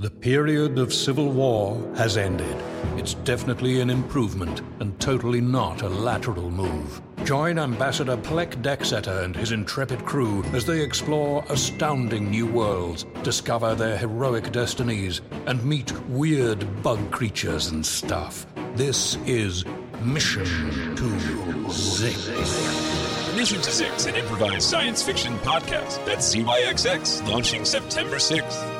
The period of civil war has ended. It's definitely an improvement and totally not a lateral move. Join Ambassador Pleck Decksetter and his intrepid crew as they explore astounding new worlds, discover their heroic destinies, and meet weird bug creatures and stuff. This is Mission to Zyxx. Mission to Zyxx, an improvised science fiction podcast. That's ZYXX, launching September 6th.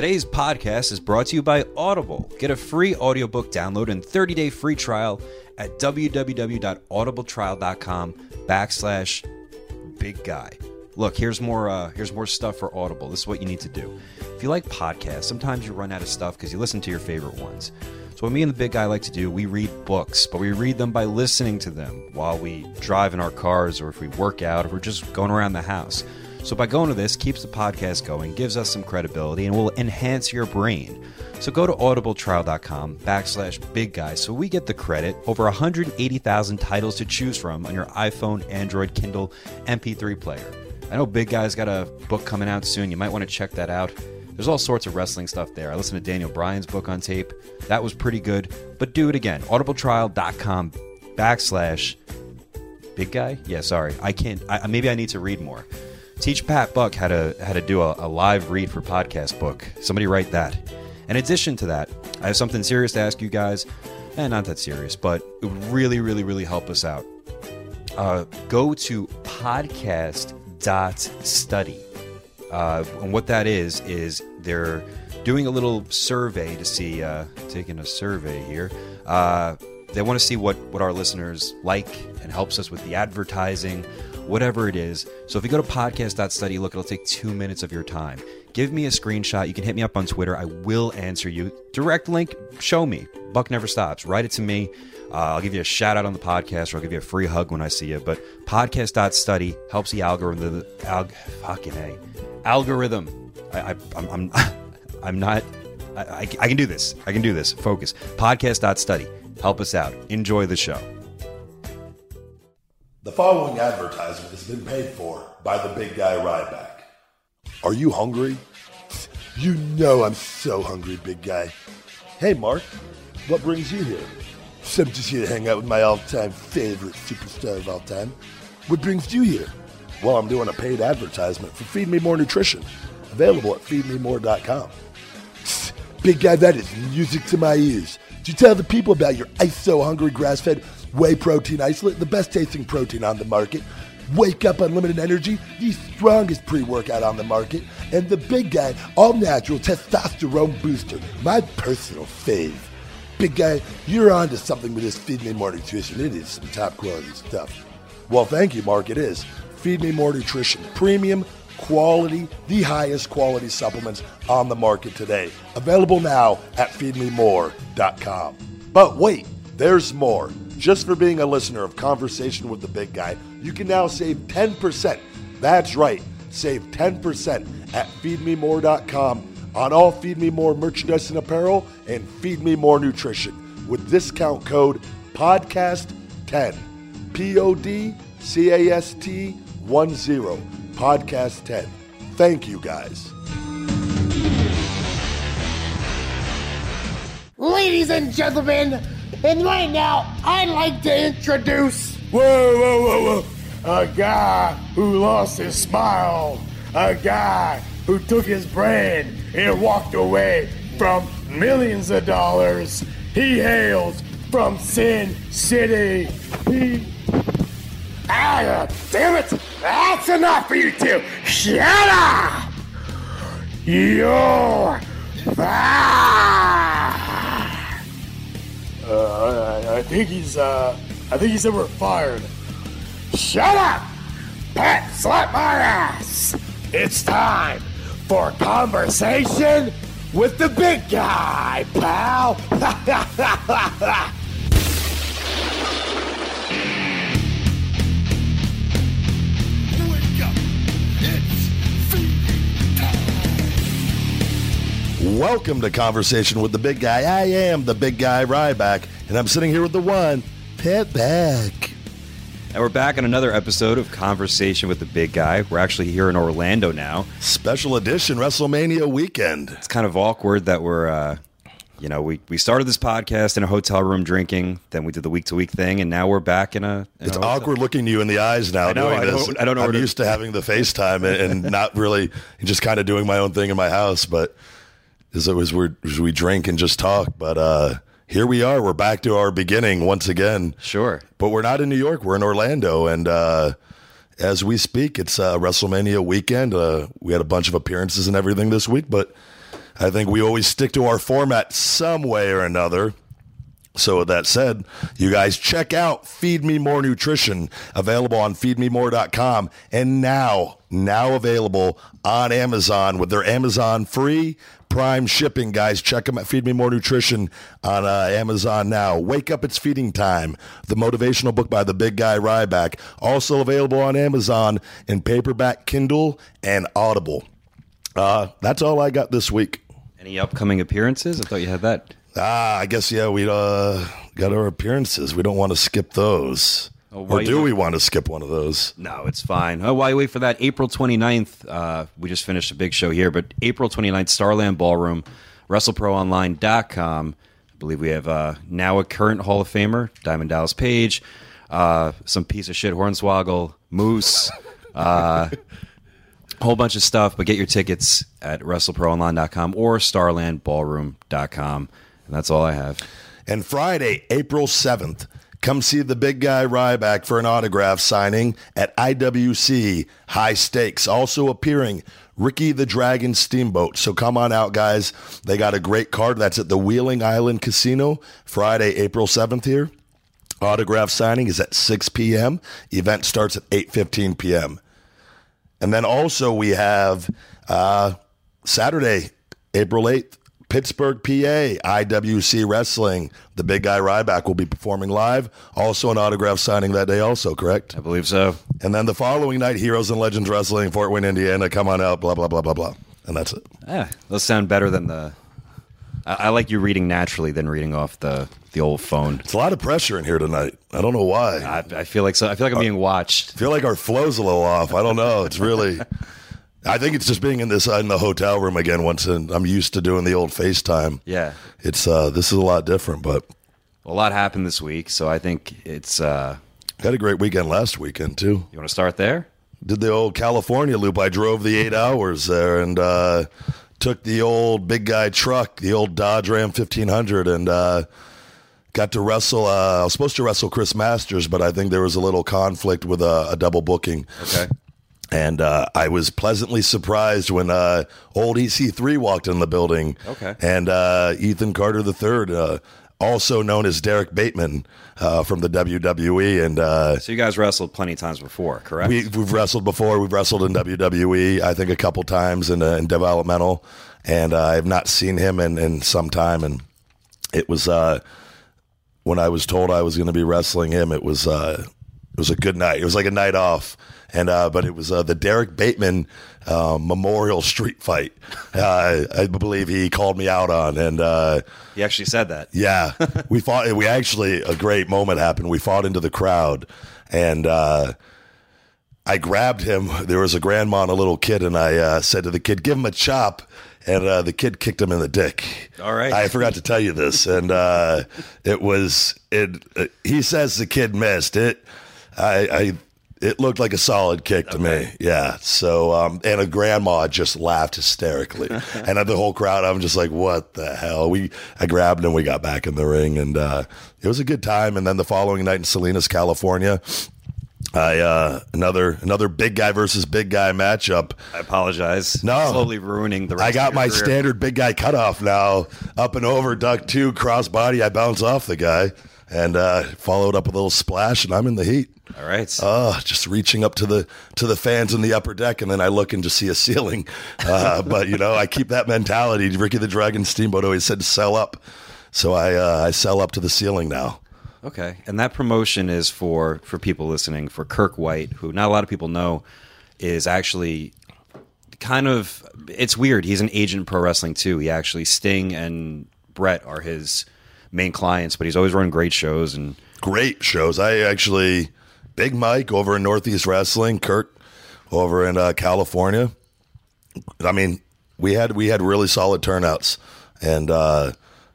Today's podcast is brought to you by Audible. Get a free audiobook download and 30-day free trial at www.audibletrial.com backslash big guy. Look, here's more uh, here's more stuff for Audible. This is what you need to do. If you like podcasts, sometimes you run out of stuff because you listen to your favorite ones. So what me and the big guy like to do, we read books, but we read them by listening to them while we drive in our cars or if we work out or we're just going around the house. So by going to this keeps the podcast going, gives us some credibility, and will enhance your brain. So go to audibletrial.com backslash big guy so we get the credit. Over 180,000 titles to choose from on your iPhone, Android, Kindle, MP3 player. I know Big Guy's got a book coming out soon. You might want to check that out. There's all sorts of wrestling stuff there. I listened to Daniel Bryan's book on tape. That was pretty good. But do it again. audibletrial.com backslash big guy? Yeah, sorry. I can't. I, maybe I need to read more. Teach Pat Buck how to how to do a, a live read for podcast book. Somebody write that. In addition to that, I have something serious to ask you guys. And eh, not that serious, but it would really, really, really help us out. Uh, go to podcast.study. Uh, and what that is, is they're doing a little survey to see, uh, taking a survey here. Uh, they want to see what, what our listeners like and helps us with the advertising, whatever it is. So if you go to podcast.study, look, it'll take two minutes of your time. Give me a screenshot. You can hit me up on Twitter. I will answer you. Direct link, show me. Buck never stops. Write it to me. Uh, I'll give you a shout out on the podcast or I'll give you a free hug when I see you. But podcast.study helps the algorithm. Alg, fucking A. Algorithm. I, I, I'm, I'm, I'm not. I, I, I can do this. I can do this. Focus. Podcast.study. Help us out. Enjoy the show. The following advertisement has been paid for by the big guy Ryback. Are you hungry? You know I'm so hungry, big guy. Hey, Mark, what brings you here? So I'm just here to hang out with my all-time favorite superstar of all time. What brings you here? Well, I'm doing a paid advertisement for Feed Me More Nutrition, available at feedmemore.com. Big guy, that is music to my ears. Did you tell the people about your ice so hungry grass-fed whey protein isolate, the best tasting protein on the market? Wake Up Unlimited Energy, the strongest pre workout on the market, and the big guy, all natural testosterone booster, my personal fave. Big guy, you're on to something with this Feed Me More Nutrition. It is some top quality stuff. Well, thank you, Mark. It is. Feed Me More Nutrition. Premium, quality, the highest quality supplements on the market today. Available now at feedmemore.com. But wait, there's more. Just for being a listener of Conversation with the Big Guy, you can now save 10%. That's right, save 10% at feedmemore.com on all Feed Me More merchandise and apparel and Feed Me More nutrition with discount code PODCAST10. P O D C A S T 1 0. Podcast 10. Thank you guys. Ladies and gentlemen, and right now I'd like to introduce Whoa, whoa, whoa, whoa. A guy who lost his smile. A guy who took his brain and walked away from millions of dollars. He hails from Sin City. He. Ah, damn it! That's enough for you two! Shut up! You're. Ah! Uh, I, I think he's, uh. I think he said we're fired. Shut up! Pat, slap my ass! It's time for conversation with the big guy, pal! Welcome to Conversation with the Big Guy. I am the Big Guy Ryback, and I'm sitting here with the one, Pat Buck. And we're back on another episode of Conversation with the Big Guy. We're actually here in Orlando now. Special edition WrestleMania weekend. It's kind of awkward that we're, uh, you know, we, we started this podcast in a hotel room drinking, then we did the week to week thing, and now we're back in a. in It's a awkward looking you in the eyes now I know, doing I this. don't- I don't know I'm where to- used to having the FaceTime and, and not really just kind of doing my own thing in my house, but as it was we we drink and just talk. But uh, here we are. We're back to our beginning once again. Sure. But we're not in New York. We're in Orlando, and uh, as we speak, it's uh, WrestleMania weekend. Uh, we had a bunch of appearances and everything this week, but I think we always stick to our format some way or another. So with that said, you guys check out Feed Me More Nutrition, available on feedmemore.com and now, now available on Amazon with their Amazon free prime shipping, guys. Check them at Feed Me More Nutrition on uh, Amazon now. Wake Up, It's Feeding Time, the motivational book by the big guy Ryback, also available on Amazon in paperback, Kindle, and Audible. Uh, that's all I got this week. Any upcoming appearances? I thought you had that. Ah, I guess yeah. We uh, got our appearances. We don't want to skip those, Oh, or do we want to skip one of those? No, it's fine. Oh, while you wait for that, April 29th, uh, we just finished a big show here, but April 29th, Starland Ballroom, WrestleProOnline.com. I believe we have uh, now a current Hall of Famer, Diamond Dallas Page, uh, some piece of shit Hornswoggle, Moose, uh, a whole bunch of stuff, but get your tickets at WrestleProOnline.com or StarlandBallroom.com. And that's all I have. And Friday, April seventh, come see the big guy Ryback for an autograph signing at IWC High Stakes. Also appearing. Ricky the Dragon Steamboat. So come on out, guys. They got a great card. That's at the Wheeling Island Casino, Friday, April 7th here. Autograph signing is at 6 p.m. Event starts at 8.15 p.m. And then also we have uh, Saturday, April 8th, Pittsburgh, PA, IWC Wrestling. The big guy Ryback will be performing live. Also an autograph signing that day, also, correct? I believe so. And then the following night, Heroes and Legends Wrestling, Fort Wayne, Indiana. Come on out, blah, blah, blah, blah, blah. And that's it. Yeah, those sound better than the. I, I like you reading naturally than reading off the the old phone. It's a lot of pressure in here tonight. I don't know why. I, I feel like so. I feel like I'm uh, being watched. I feel like our flow's a little off. I don't know. It's really. I think it's just being in this in the hotel room again. Once and I'm used to doing the old FaceTime. Yeah, It's uh this is a lot different, but a lot happened this week, so I think it's. uh had a great weekend last weekend too. You want to start there? Did the old California loop. I drove the eight hours there and uh, took the old big guy truck, the old Dodge Ram 1500, and uh, got to wrestle. Uh, I was supposed to wrestle Chris Masters, but I think there was a little conflict with a, a double booking. Okay. And uh, I was pleasantly surprised when uh, old EC3 walked in the building. Okay. And uh, Ethan Carter III, uh, also known as Derrick Bateman uh, from the WWE. And uh, So you guys wrestled plenty of times before, correct? we, we've wrestled before. We've wrestled in WWE, I think, a couple times in, uh, in developmental. And uh, I have not seen him in, in some time. And it was uh, when I was told I was going to be wrestling him, it was uh, it was a good night. It was like a night off. And uh, but it was uh, the Derrick Bateman uh, Memorial Street Fight. Uh, I believe he called me out on, and uh, he actually said that. yeah, we fought. We actually a great moment happened. We fought into the crowd, and uh, I grabbed him. There was a grandma and a little kid, and I uh, said to the kid, "Give him a chop." And uh, the kid kicked him in the dick. All right. I forgot to tell you this, and uh, it was it. Uh, he says the kid missed it. I. I it looked like a solid kick to me. Yeah. So, um, and a grandma just laughed hysterically. and the whole crowd, I'm just like, what the hell? We, I grabbed him. We got back in the ring and, uh, it was a good time. And then the following night in Salinas, California, I, uh, another, another big guy versus big guy matchup. I apologize. No. slowly ruining the. Rest I got my career. standard big guy cutoff now. Up and over, duck two, cross body. I bounce off the guy and, uh, followed up with a little splash and I'm in the heat. All right. Uh, just reaching up to the to the fans in the upper deck, and then I look and just see a ceiling. Uh, but you know, I keep that mentality. Ricky the Dragon Steamboat always said to sell up, so I uh, I sell up to the ceiling now. Okay, and that promotion is for for people listening for Kirk White, who not a lot of people know is actually kind of it's weird. He's an agent in pro wrestling too. He actually Sting and Bret are his main clients, but he's always running great shows and Great shows. I actually Big Mike over in Northeast Wrestling, Kirk over in uh, California. I mean, we had we had really solid turnouts, and uh,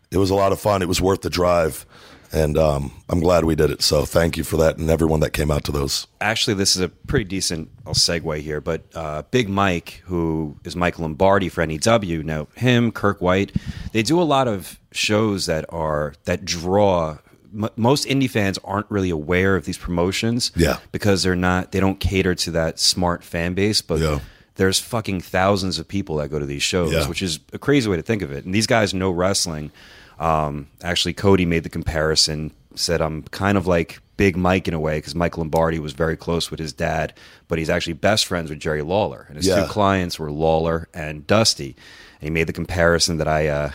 it was a lot of fun. It was worth the drive, and um, I'm glad we did it. So thank you for that, and everyone that came out to those. Actually, this is a pretty decent. I'll segue here, but uh, Big Mike, who is Mike Lombardi for NEW, now him, Kirk White, they do a lot of shows that are that draw. M- Most indie fans aren't really aware of these promotions, Yeah. because they're not. They don't cater to that smart fan base, but. Yeah. There's fucking thousands of people that go to these shows, Yeah. which is a crazy way to think of it. And these guys know wrestling. Um, actually, Cody made the comparison, said I'm kind of like Big Mike in a way because Mike Lombardi was very close with his dad, but he's actually best friends with Jerry Lawler, and his Yeah. two clients were Lawler and Dusty. And he made the comparison that I. Uh,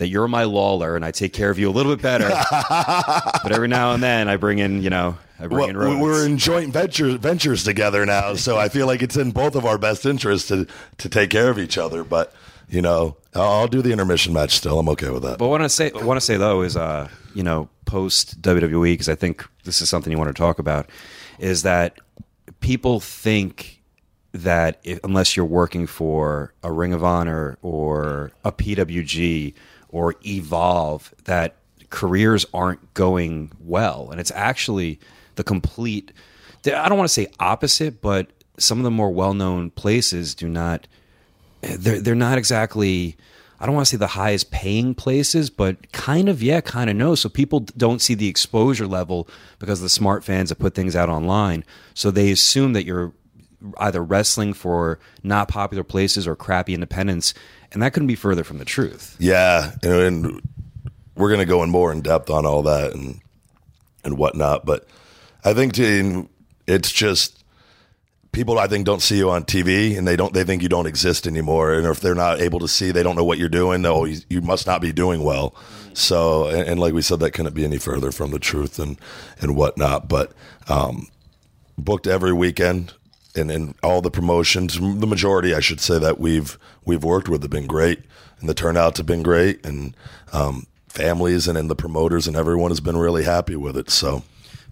that you're my Lawler and I take care of you a little bit better, but every now and then I bring in, you know, I bring Well, in Rhodes. we're in joint ventures ventures together now, so I feel like it's in both of our best interests to to take care of each other. But you know, I'll, I'll do the intermission match still. I'm okay with that. But what I say, what I want to say though is, uh, you know, post WWE because I think this is something you want to talk about, is that people think that if, unless you're working for a Ring of Honor or a PWG or Evolve, that careers aren't going well, and it's actually the complete. I don't want to say opposite, but some of the more well-known places do not they're they're not exactly I don't want to say the highest paying places, but kind of yeah, kind of no. So people don't see the exposure level because the smart fans that put things out online. So they assume that you're either wrestling for not popular places or crappy independents, and that couldn't be further from the truth. Yeah, and, and we're going to go in more in depth on all that and and whatnot. But I think to, it's just people. I think don't see you on TV, and they don't. They think you don't exist anymore. And if they're not able to see, they don't know what you're doing. You, you must not be doing well. So, and, and like we said, that couldn't be any further from the truth and and whatnot. But um, booked every weekend. And, and all the promotions, the majority, I should say, that we've we've worked with have been great, and the turnouts have been great, and um, families and, and the promoters and everyone has been really happy with it. So,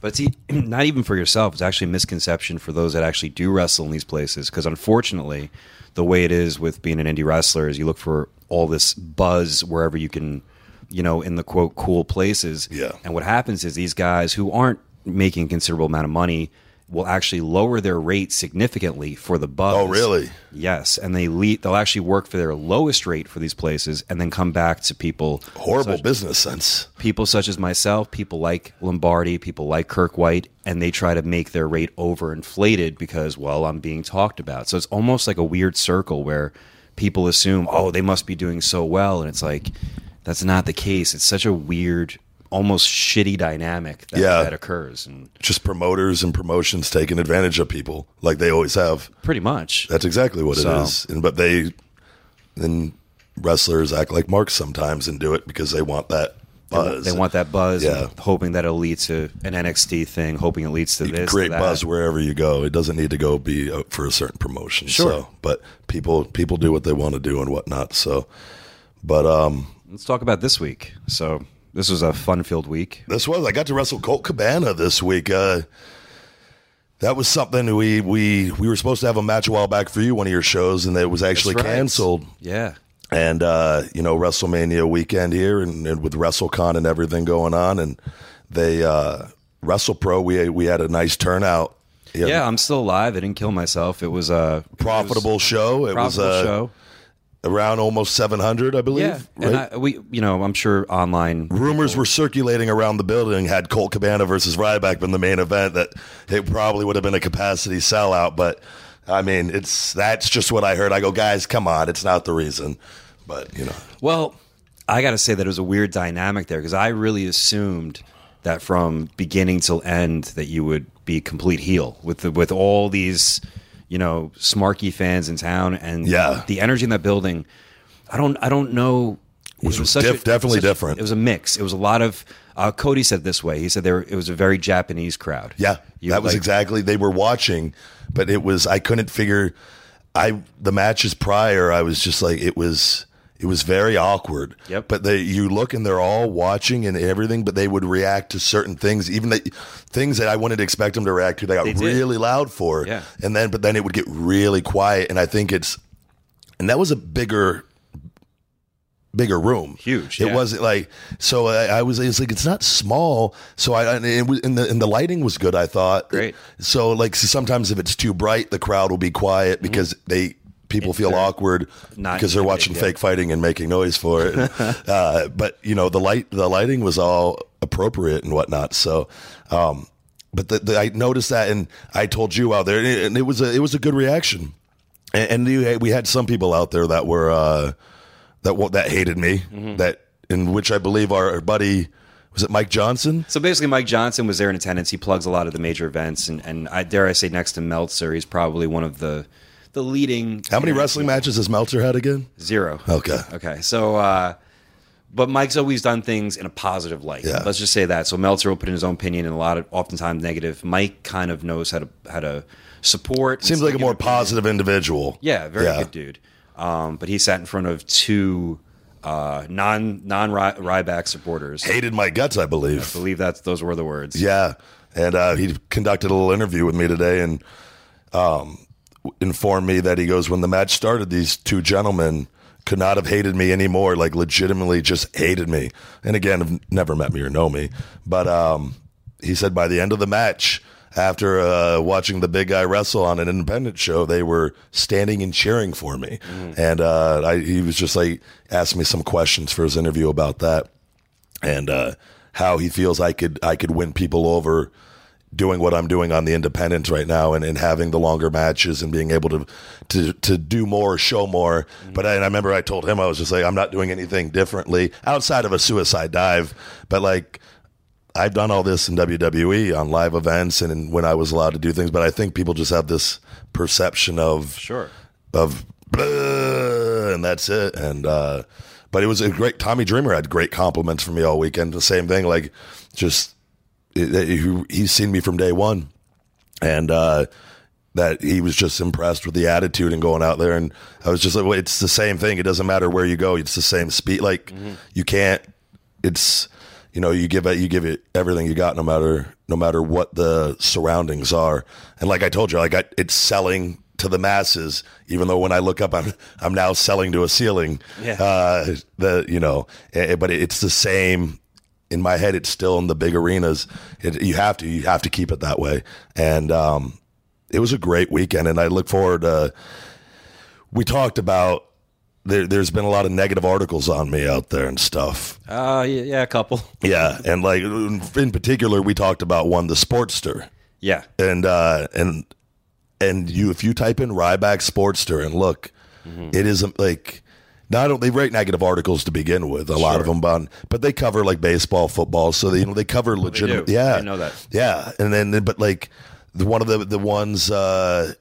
But see, not even for yourself. It's actually a misconception for those that actually do wrestle in these places. Because unfortunately, the way it is with being an indie wrestler is you look for all this buzz wherever you can, you know, in the quote cool places. Yeah. And what happens is these guys who aren't making a considerable amount of money will actually lower their rate significantly for the buzz. Oh, really? Yes, and they lead, they'll actually work for their lowest rate for these places, and then come back to people horrible such- business sense. people such as myself, people like Lombardi, people like Kirk White, and they try to make their rate overinflated because, well, I'm being talked about. So it's almost like a weird circle where people assume, oh, they must be doing so well. And it's like, that's not the case. It's such a weird, almost shitty dynamic that, Yeah. that occurs. And Just promoters and promotions taking advantage of people like they always have. pretty much. That's exactly what So- it is. And but they and wrestlers act like marks sometimes and do it because they want that buzz. They want that buzz, Yeah. hoping that it'll lead to an NXT thing, hoping it leads to You this. create buzz wherever you go. It doesn't need to go be for a certain promotion. Sure. So, but people people do what they want to do and whatnot. So, but um, Let's talk about this week. So this was a fun-filled week. this was I got to wrestle Colt Cabana this week. Uh, that was something we we we were supposed to have a match a while back for you, one of your shows, and it was actually right. canceled. Yeah. and uh, you know WrestleMania weekend here, and, and with WrestleCon and everything going on, and they uh, WrestlePro, we we had a nice turnout. Know, Yeah, I'm still alive. I didn't kill myself. It was a profitable show. It was profitable uh, show. Around almost seven hundred, I believe. Yeah, right? and I, we, you know, I'm sure online Rumors were circulating around the building had Colt Cabana versus Ryback been the main event that it probably would have been a capacity sellout, but I mean it's that's just what I heard. I go, guys, come on, it's not the reason, but you know, Well, I got to say that it was a weird dynamic there because I really assumed that from beginning till end that you would be complete heel with the, with all these, you know, smarky fans in town and Yeah. the energy in that building. I don't I don't know. It was diff- definitely a- different. It was a mix. It was a lot of. Uh, Cody said this way. He said there it was a very Japanese crowd. Yeah, You that was like- exactly they were watching, but it was I couldn't figure. I the matches prior, I was just like it was it was very awkward. Yep. But they, you look and they're all watching and everything, but they would react to certain things, even that things that I wouldn't expect them to react to. They got They really loud for. Yeah. And then, but then it would get really quiet. And I think it's, and that was a bigger, bigger room. Huge, It yeah. wasn't like so. I, I was. It's like it's not small. So I and, it was, and the and the lighting was good. I thought. Great. So like so sometimes if it's too bright, the crowd will be quiet because mm-hmm. they people feel awkward because they're watching yeah. fake fighting and making noise for it. uh, but you know the light the lighting was all appropriate and whatnot. So. um but the, the, I noticed that, and I told you out there, and it was a it was a good reaction. And, and you, we had some people out there that were uh, that that hated me. Mm-hmm. That in which I believe our, our buddy was it Mike Johnson. So basically, Mike Johnson was there in attendance. He plugs a lot of the major events, and, and I dare I say, next to Meltzer, he's probably one of the the leading. How many wrestling matches has Meltzer had again? Zero. Okay. Okay. So, uh, but Mike's always done things in a positive light. Yeah. Let's just say that. So Meltzer will put in his own opinion, and a lot of oftentimes negative. Mike kind of knows how to how to support. Seems like a more opinion. positive individual. Yeah, very Yeah. good dude. Um, but he sat in front of two uh, non non Ryback supporters. Hated my guts, I believe. I believe that's those were the words. Yeah, and uh, he conducted a little interview with me today and um, informed me that he goes, when the match started, these two gentlemen could not have hated me anymore. Like legitimately, just hated me. And again, have never met me or know me, but um, he said by the end of the match. After uh, watching the big guy wrestle on an independent show, they were standing and cheering for me, and uh, I, he was just like asking me some questions for his interview about that and uh, how he feels I could I could win people over doing what I'm doing on the independents right now and, and having the longer matches and being able to to to do more, show more. But I, and I remember I told him I was just like I'm not doing anything differently outside of a suicide dive, but like I've done all this in WWE on live events and in, when I was allowed to do things. But I think people just have this perception of Sure. of and that's it. And uh, but it was a great. Tommy Dreamer had great compliments for me all weekend. The same thing, like just it, it- he, he's seen me from day one, and uh, that he was just impressed with the attitude and going out there. And I was just like, well, it's the same thing. It doesn't matter where you go. It's the same speed. Like you can't. It's you know you give it you give it everything you got no matter no matter what the surroundings are and like i told you like I, it's selling to the masses even though when i look up i'm i'm now selling to a ceiling Yeah. uh the you know eh, but it's the same in my head it's still in the big arenas it, you have to you have to keep it that way and um it was a great weekend and i look forward to we talked about there, there's been a lot of negative articles on me out there and stuff Uh, yeah, a couple. yeah, and like in particular, we talked about one, the Sportster, Yeah. and uh, and and you if you type in Ryback Sportster and look, it isn't like. Not only they write negative articles to begin with, a lot of them, but, but they cover like baseball, football, so they, you know they cover legitimate. do. Yeah, I know that. Yeah, and then but like the, one of the the ones, uh,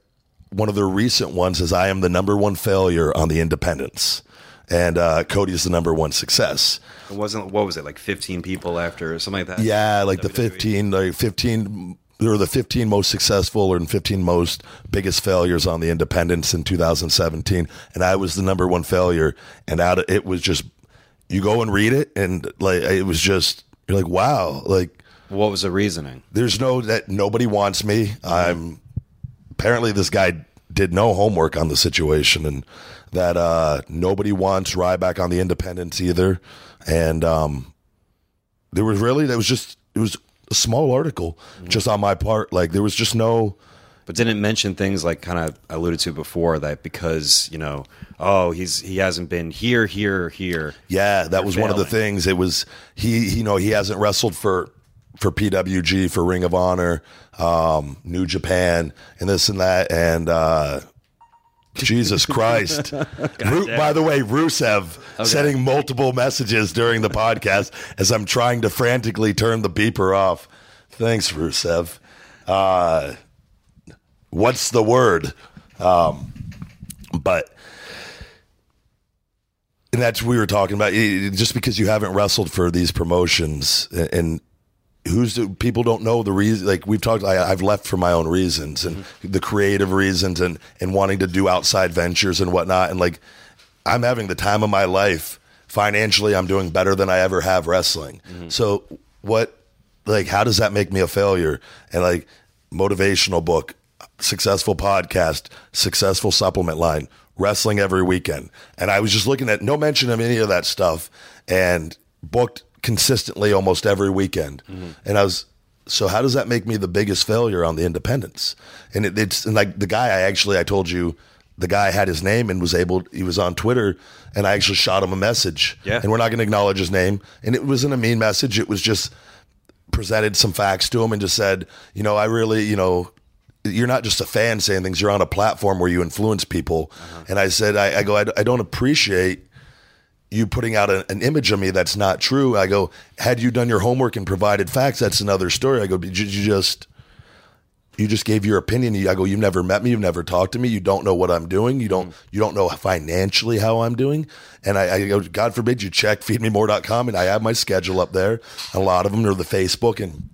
one of the recent ones is I am the number one failure on the Independents, and uh, Cody is the number one success. It wasn't, what was it, like 15 people after, something like that? Yeah, like the 15, like 15, there were the 15 most successful or 15 most biggest failures on the independents in 2017. And I was the number one failure. And out of, it was just, you go and read it and like, it was just, you're like, wow, like What was the reasoning? there's no, that nobody wants me. I'm, apparently this guy did no homework on the situation and that, uh, nobody wants Ryback on the independents either. And, um, there was really that was just it was a small article just on my part. Like there was just no But didn't mention things like kind of alluded to before that because, you know, oh, he's he hasn't been here, here, here. yeah that was one of the things. It was he you know he hasn't wrestled for for pwg for ring of honor um new japan and this and that and uh Jesus Christ. Ru- by the way, Rusev sending multiple messages during the podcast as I'm trying to frantically turn the beeper off. Thanks, Rusev. Uh, what's the word? Um, but and that's what we were talking about. Just because you haven't wrestled for these promotions, and who's the, people don't know the reason. Like we've talked, I, I've left for my own reasons and mm-hmm. the creative reasons, and and wanting to do outside ventures and whatnot. And like I'm having the time of my life. Financially, I'm doing better than I ever have wrestling. Mm-hmm. So what like how does that make me a failure? And like motivational book, successful podcast, successful supplement line, wrestling every weekend. And I was just looking at no mention of any of that stuff and booked consistently almost every weekend. Mm-hmm. And I was so how does that make me the biggest failure on the independents? And it, it's and like the guy I actually I told you the guy had his name and was able he was on Twitter and I actually shot him a message. Yeah. And we're not going to acknowledge his name and it wasn't a mean message. It was just presented some facts to him and just said, you know, I really, you know, you're not just a fan saying things. You're on a platform where you influence people. Uh-huh. And I said, I, I go, I, I don't appreciate you putting out a, an image of me that's not true. I go, had you done your homework and provided facts, that's another story. I go, you, you just, you just gave your opinion. I go, you've never met me, you've never talked to me, you don't know what I'm doing, you don't, you don't know financially how I'm doing. And I, I go, God forbid you check feedmemore.com, and I have my schedule up there. A lot of them are the Facebook, and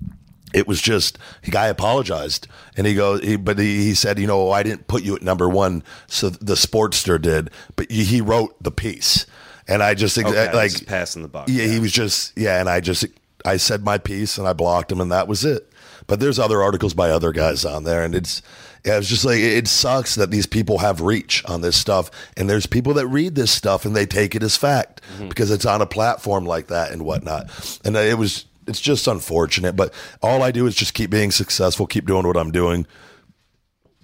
it was just the guy apologized, and he goes, he, but he, he said, you know, I didn't put you at number one, so the Sportster did, but he he wrote the piece, and I just exa- Okay, like passing the buck. yeah, he was just yeah, and I just I said my piece and I blocked him, and that was it. But there's other articles by other guys on there, and it's yeah, it's just like it sucks that these people have reach on this stuff, and there's people that read this stuff and they take it as fact mm-hmm. because it's on a platform like that and whatnot. And it was it's just unfortunate, but all I do is just keep being successful, keep doing what I'm doing.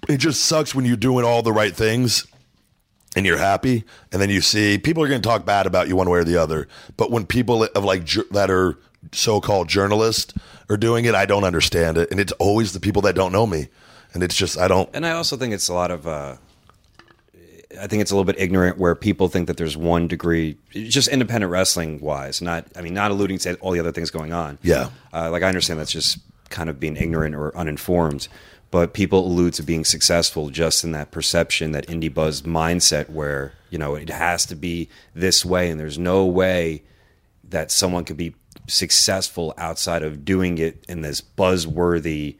It just sucks when you're doing all the right things and you're happy, and then you see people are going to talk bad about you one way or the other. But when people of like that are so-called journalists are doing it, I don't understand it, and it's always the people that don't know me, and it's just I don't. And I also think it's a lot of. Uh, I think it's a little bit ignorant where people think that there's one degree, just independent wrestling wise. Not, I mean, not alluding to all the other things going on. Yeah. Uh, like I understand that's just kind of being ignorant or uninformed, but people allude to being successful just in that perception, that indie buzz mindset, where you know it has to be this way, and there's no way that someone could be successful outside of doing it in this buzzworthy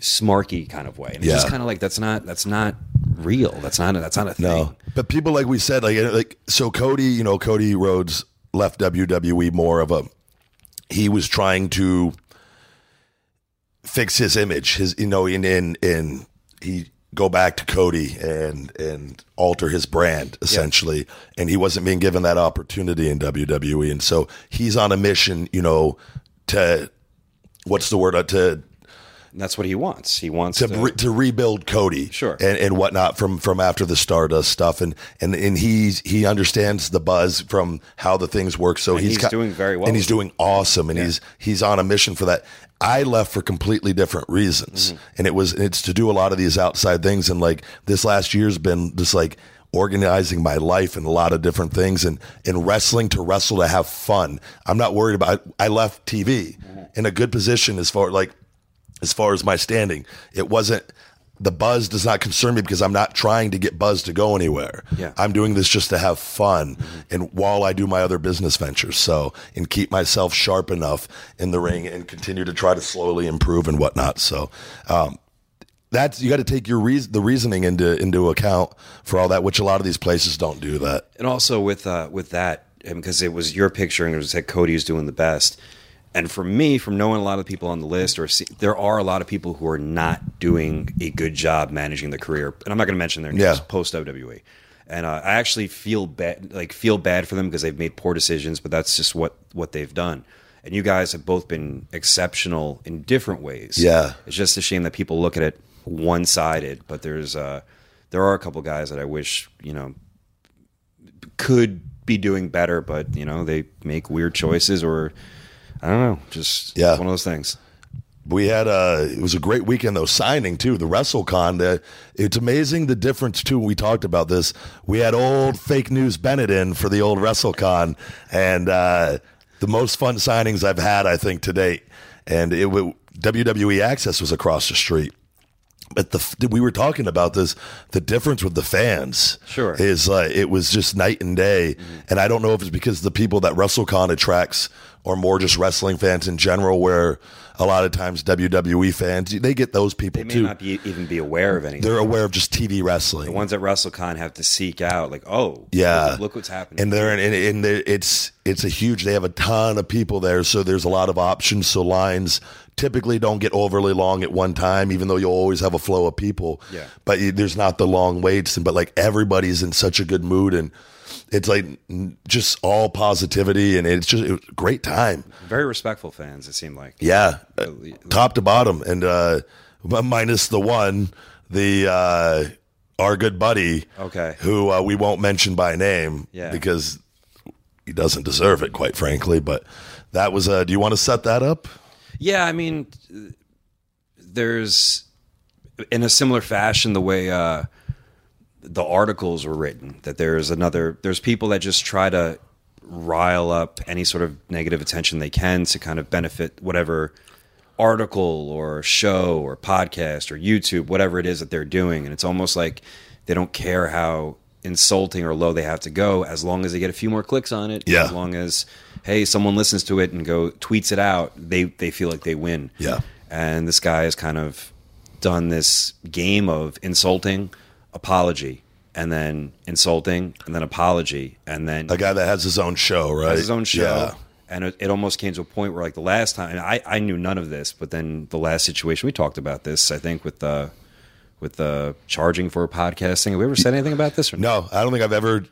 smarky kind of way. And it's just kind of like that's not that's not real. That's not a, that's not a thing. No, but people like we said, like like so Cody, you know, Cody Rhodes left WWE more of a he was trying to fix his image, his you know, in in in he go back to Cody and and alter his brand essentially, and he wasn't being given that opportunity in WWE, and so he's on a mission, you know, to what's the word uh, to And that's what he wants. He wants to to, re- to rebuild Cody, Sure. and, and whatnot from from after the Stardust stuff, and and and he's he understands the buzz from how the things work. So And he's, he's doing very well and he's doing awesome, and he's he's on a mission for that. I left for completely different reasons, Mm-hmm. and it was it's to do a lot of these outside things, and like this last year's been just like organizing my life and a lot of different things and and wrestling to wrestle to have fun. I'm not worried about I left TV Mm-hmm. in a good position as far like as far as my standing. It wasn't the buzz does not concern me because I'm not trying to get buzz to go anywhere. Yeah. I'm doing this just to have fun and while I do my other business ventures. So and keep myself sharp enough in the ring and continue to try to slowly improve and whatnot. So um that's you got to take your reason the reasoning into into account for all that, which a lot of these places don't do that. and also with uh, with that because it was your picture and it was that Cody is doing the best. And for me, from knowing a lot of the people on the list, or see, there are a lot of people who are not doing a good job managing the career. And I'm not going to mention their names Yeah. post WWE. And uh, I actually feel bad, like feel bad for them because they've made poor decisions, but that's just what what they've done. And you guys have both been exceptional in different ways. Yeah. it's just a shame that people look at it one sided. But there's uh, there are a couple guys that I wish you know could be doing better, but you know they make weird choices, or I don't know, just Yeah. one of those things. We had a it was a great weekend though signing too the WrestleCon. The, it's amazing the difference too. We talked about this. We had old fake news Bennett in for the old WrestleCon, and uh, the most fun signings I've had I think to date. And it w- WWE Axxess was across the street. But the we were talking about this. The difference with the fans, Sure. is uh, it was just night and day. And I don't know if it's because the people that WrestleCon attracts or more just wrestling fans in general, where a lot of times WWE fans they get those people They may too. not be even be aware of anything. They're aware of just TV wrestling. the ones at WrestleCon have to seek out, like, oh, Yeah, look, look what's happening. and they're and, and they're, it's it's a huge. They have a ton of people there, so there's a lot of options. So lines typically don't get overly long at one time, even though you'll always have a flow of people. Yeah. but you, there's not the long waits, and but like everybody's in such a good mood, and it's like just all positivity, and it's just it was a great time. Very respectful fans, it seemed like. Yeah, uh, top to bottom, and uh, minus the one, the uh, our good buddy, Okay. who uh, we won't mention by name, Yeah. because he doesn't deserve it, quite frankly. But that was. Uh, do you want to set that up? Yeah, I mean, there's in a similar fashion the way uh, the articles were written. That there's another. There's people that just try to rile up any sort of negative attention they can to kind of benefit whatever article or show or podcast or YouTube, whatever it is that they're doing, and it's almost like they don't care how insulting or low they have to go as long as they get a few more clicks on it Yeah. as long as hey someone listens to it and go tweets it out they they feel like they win Yeah. and this guy has kind of done this game of insulting apology and then insulting and then apology and then A guy that has his own show, right? has his own show Yeah. and it, it almost came to a point where like the last time I, I knew none of this but then the last situation we talked about this i think with the with the charging for a podcasting have we ever said anything about this or No, I don't think I've ever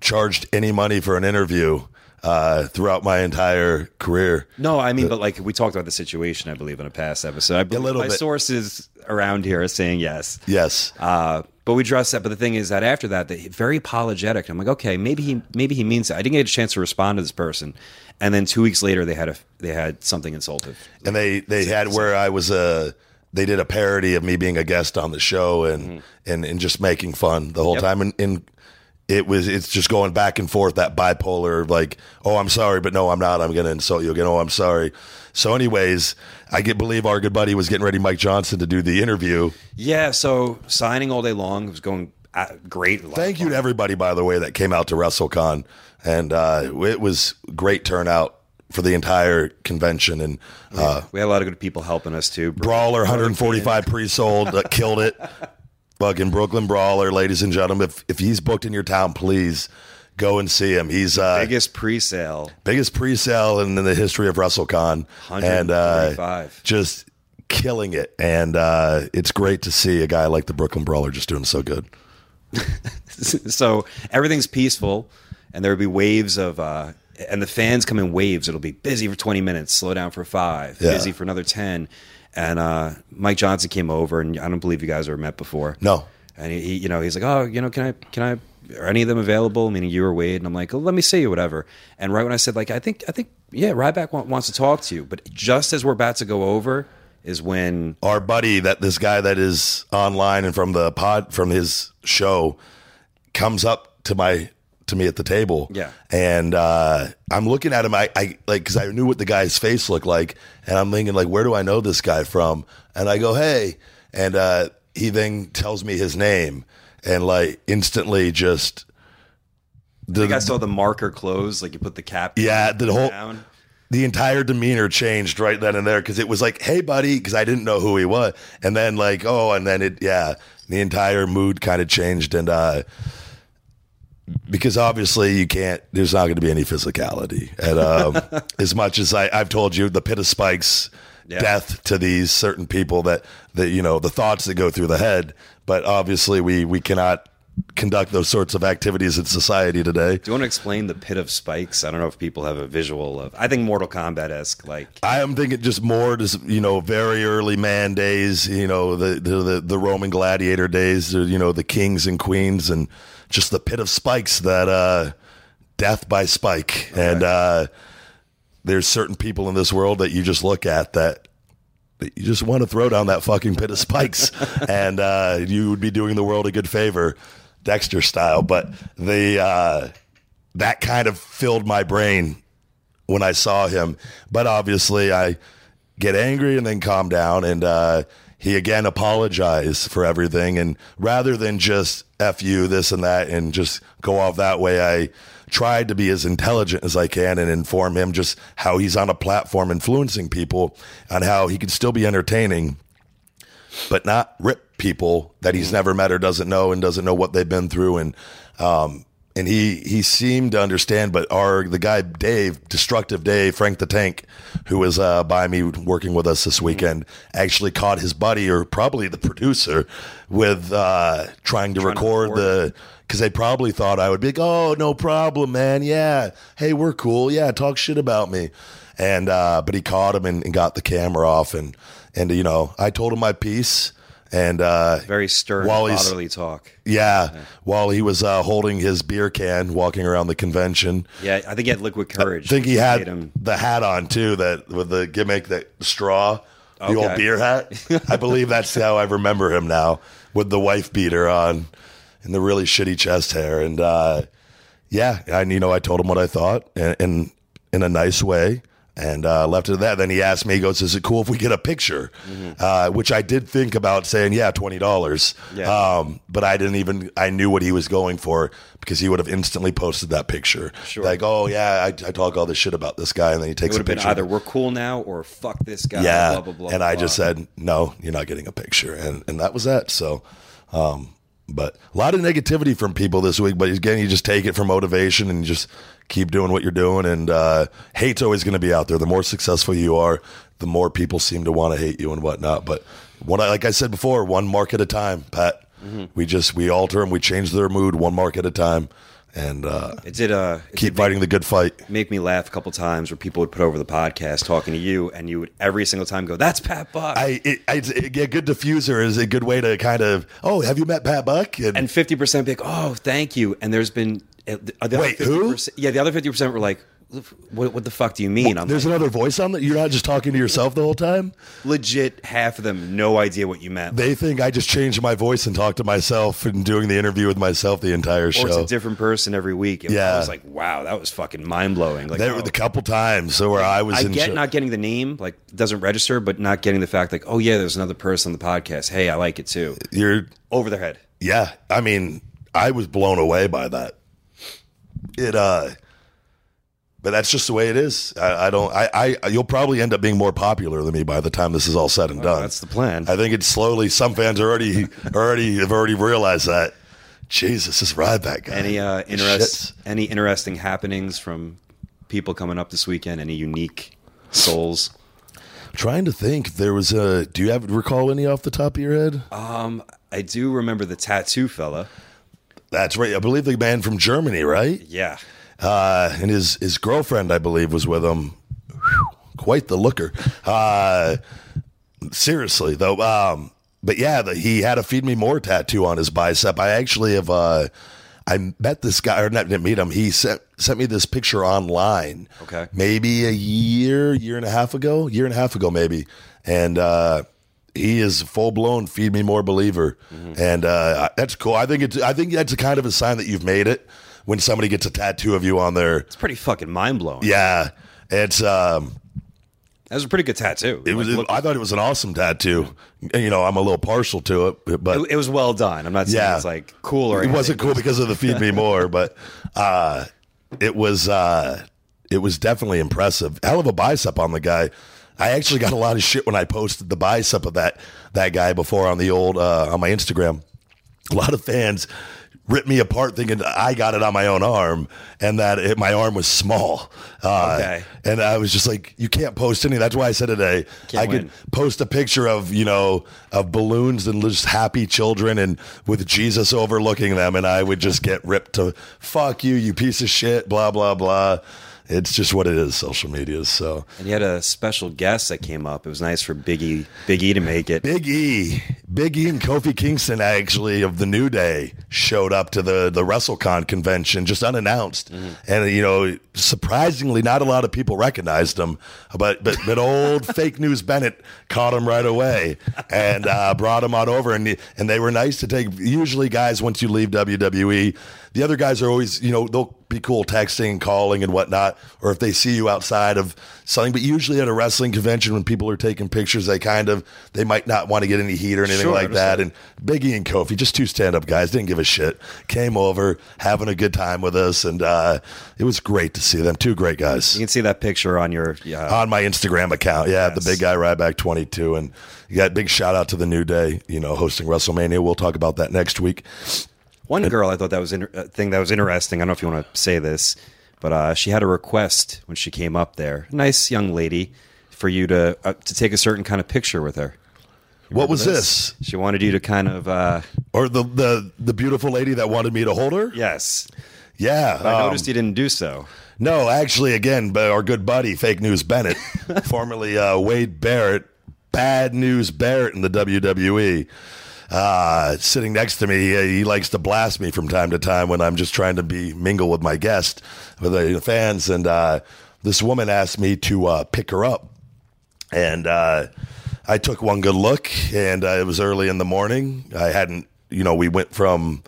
charged any money for an interview uh, throughout my entire career. No, I mean, but like we talked about the situation, I believe, in a past episode. I believe little my bit. sources around here are saying yes. Yes. Uh, but we addressed that. But the thing is that after that, they very apologetic. I'm like, okay, maybe he maybe he means it. I didn't get a chance to respond to this person, and then two weeks later, they had a they had something insultive. and they they had where I was a they did a parody of me being a guest on the show and and, and just making fun the whole Mm-hmm. Yep. time and, and it was it's just going back and forth that bipolar like oh I'm sorry but no I'm not I'm gonna insult you again oh I'm sorry so anyways I get believe our good buddy was getting ready Mike Johnson to do the interview Yeah. So signing all day long it was going uh, great. Thank you to everybody by the way that came out to WrestleCon and uh, it was great turnout for the entire convention and uh, We had a lot of good people helping us too. Brawler 145 pre-sold uh, killed it. Fucking Brooklyn Brawler, ladies and gentlemen. If if he's booked in your town, please go and see him. He's uh, biggest pre-sale. biggest pre-sale in, the history of WrestleCon, and uh, just killing it. And uh, it's great to see a guy like the Brooklyn Brawler just doing so good. so everything's peaceful and there would be waves of uh and the fans come in waves it'll be busy for 20 minutes slow down for five Yeah. busy for another 10 and uh mike johnson came over and i don't believe you guys ever met before. No, and he, he you know he's like oh you know can i can i are any of them available? Meaning you or wade. And i'm like oh, let me see you whatever. And right when i said like i think i think yeah ryback wa- wants to talk to you. But just as we're about to go over is when our buddy that this guy that is online and from the pod from his show comes up to my to me at the table Yeah. and uh i'm looking at him i, I like because i knew what the guy's face looked like and i'm thinking like where do i know this guy from and i go hey and uh he then tells me his name and like instantly just the, I think I saw the marker close, like you put the cap. yeah the whole down. the entire demeanor changed right then and there because it was like, "Hey, buddy," because I didn't know who he was, and then like, oh, and then it, yeah, the entire mood kind of changed, and uh, because obviously you can't, there's not going to be any physicality, and um, as much as I, I've told you, the pit of spikes. Yeah. Death to these certain people that that you know the thoughts that go through the head, but obviously we we cannot conduct those sorts of activities in society today. Do you want to explain the pit of spikes? I don't know if people have a visual of. I think Mortal Kombat esque. Like I am thinking just more, just you know, very early man days. You know, the the the, Roman gladiator days. You know, the kings and queens, and just the pit of spikes that uh, death by spike. And uh, there's certain people in this world that you just look at that. that You just want to throw down that fucking pit of spikes, and uh, you would be doing the world a good favor, Dexter style. But the uh, that kind of filled my brain when I saw him. But obviously, I get angry and then calm down. And uh, he again apologized for everything. And rather than just F you, this and that, and just go off that way, I tried to be as intelligent as I can and inform him just how he's on a platform influencing people and how he can still be entertaining, but not rip people that he's never met or doesn't know and doesn't know what they've been through. And, um, and he he seemed to understand, but our the guy Dave, destructive Dave, Frank the Tank, who was uh, by me working with us this weekend, actually caught his buddy or probably the producer with uh, trying to Trying to record record the because they probably thought I would be like, oh no problem, man, yeah, hey we're cool, yeah, talk shit about me, and uh, but he caught him and, and got the camera off and and you know I told him my piece. And uh, Very stern, while fatherly talk. yeah, while he was uh, holding his beer can, walking around the convention. Yeah, I think he had liquid courage. I think he had him- the hat on too, that with the gimmick, that straw, the old beer hat. I believe that's how I remember him now, with the wife beater on and the really shitty chest hair. And uh, yeah, and you know, I told him what I thought, and, and in a nice way. And uh, left it at that. Then he asked me, he goes, Is it cool if we get a picture? Uh, which I did think about saying, Yeah, $20. Yeah. Um, but I didn't even, I knew what he was going for because he would have instantly posted that picture. Sure. Like, oh, yeah, I, I talk all this shit about this guy. And then he takes would a have been picture. either we're cool now or fuck this guy. yeah. Blah, blah, blah, and I just said, No, you're not getting a picture. And, and that was that. So, um, but a lot of negativity from people this week. But again, you just take it for motivation and you just keep doing what you're doing. And uh, hate's always going to be out there. The more successful you are, the more people seem to want to hate you and whatnot. But one, like I said before, one mark at a time, Pat. Mm-hmm. We just we alter them. We change their mood one mark at a time, and uh, It did, uh, keep did fighting the good fight. make me laugh a couple times where people would put over the podcast talking to you, and you would every single time go, "That's Pat Buck," I, it, I it, a good diffuser is a good way to kind of oh have you met Pat Buck and fifty percent be like, "Oh, thank you." And there's been Uh, the other Wait, who? 50%, Yeah, the other fifty percent were like, "What, what the fuck do you mean?" I'm There's like, another voice on that. You're not just talking to yourself the whole time. legit half of them no idea what you meant. They think I just changed my voice and talked to myself and doing the interview with myself the entire show. or it's a different person every week. And Yeah. I was like, "Wow, that was fucking mind blowing." Like, There oh. were the couple times so where I was I in. get show- not getting the name, like doesn't register, but not getting the fact, like, oh yeah, there's another person on the podcast. Hey, I like it too. You're Over their head. yeah. I mean, I was blown away by that. It uh, but that's just the way it is. I, I don't. I, I you'll probably end up being more popular than me by the time this is all said and done. that's the plan. I think it's slowly. Some fans are already already have already realized that. Jesus, this Ryback guy. Any uh, interest? shits. Any interesting happenings from people coming up this weekend? Any unique souls? Trying to think. There was a. Do you have recall any off the top of your head? Um, I do remember the tattoo fella. That's right. I believe the man from Germany, right? Yeah, Uh, and his his girlfriend, I believe, was with him. Whew, quite the looker. Uh, seriously, though. Um, but yeah, the, he had a "Feed Me More" tattoo on his bicep. I actually have. Uh, I met this guy, or not didn't meet him. He sent sent me this picture online. Okay. maybe a year, year and a half ago, year and a half ago, maybe, and. uh he is full blown feed me more believer, and uh, that's cool. I think it's I think that's a kind of a sign that you've made it when somebody gets a tattoo of you on their it's pretty fucking mind blowing. yeah. It's um, that was a pretty good tattoo. it was. Like, I thought it was an awesome tattoo. You know, I'm a little partial to it, but it, it was well done. I'm not saying Yeah. it's like cool or it wasn't cool because of the feed me more, but uh, it was uh, it was definitely impressive. Hell of a bicep on the guy. I actually got a lot of shit when I posted the bicep of that that guy before on the old uh, on my Instagram. A lot of fans ripped me apart thinking I got it on my own arm and that it, my arm was small. Uh, Okay. And I was just like, you can't post any. That's why I said today Can't I could post a picture of you know of balloons and just happy children and with Jesus overlooking them, and I would just get ripped to fuck you, you piece of shit, blah blah blah. It's just what it is, social media. So And you had a special guest that came up. It was nice for Biggie Big E to make it. Big E, Big E, and Kofi Kingston actually of the New Day showed up to the the WrestleCon convention just unannounced, and you know surprisingly not a lot of people recognized him, but but but old fake news Bennett caught him right away and uh, brought him on over, and and they were nice to take. Usually, guys, once you leave WWE, the other guys are always you know they'll be cool texting and calling and whatnot, or if they see you outside of something. But usually at a wrestling convention, when people are taking pictures, they kind of they might not want to get any heat or anything Sure, like that. And Biggie and Kofi, just two stand up guys, didn't give a shit. Came over, having a good time with us, and uh, it was great to see them. Two great guys You can see that picture on your yeah. on my Instagram account. Yeah, the big guy Ryback twenty two, and you got big shout out to the New Day. You know, hosting WrestleMania. We'll talk about that next week. One girl, I thought that was inter- uh, thing that was interesting. I don't know if you want to say this, but uh, she had a request when she came up there. Nice young lady for you to uh, to take a certain kind of picture with her. What was this? She wanted you to kind of uh, Or the the the beautiful lady that wanted me to hold her? yes. Yeah, I um, noticed you didn't do so. No, actually, again, but our good buddy, Fake News Bennett, formerly uh, Wade Barrett, Bad News Barrett in the WWE, uh, sitting next to me, he, he likes to blast me from time to time when I'm just trying to be mingle with my guest, with the fans. And uh, this woman asked me to uh, pick her up, and uh, I took one good look, and uh, it was early in the morning. I hadn't, you know, we went from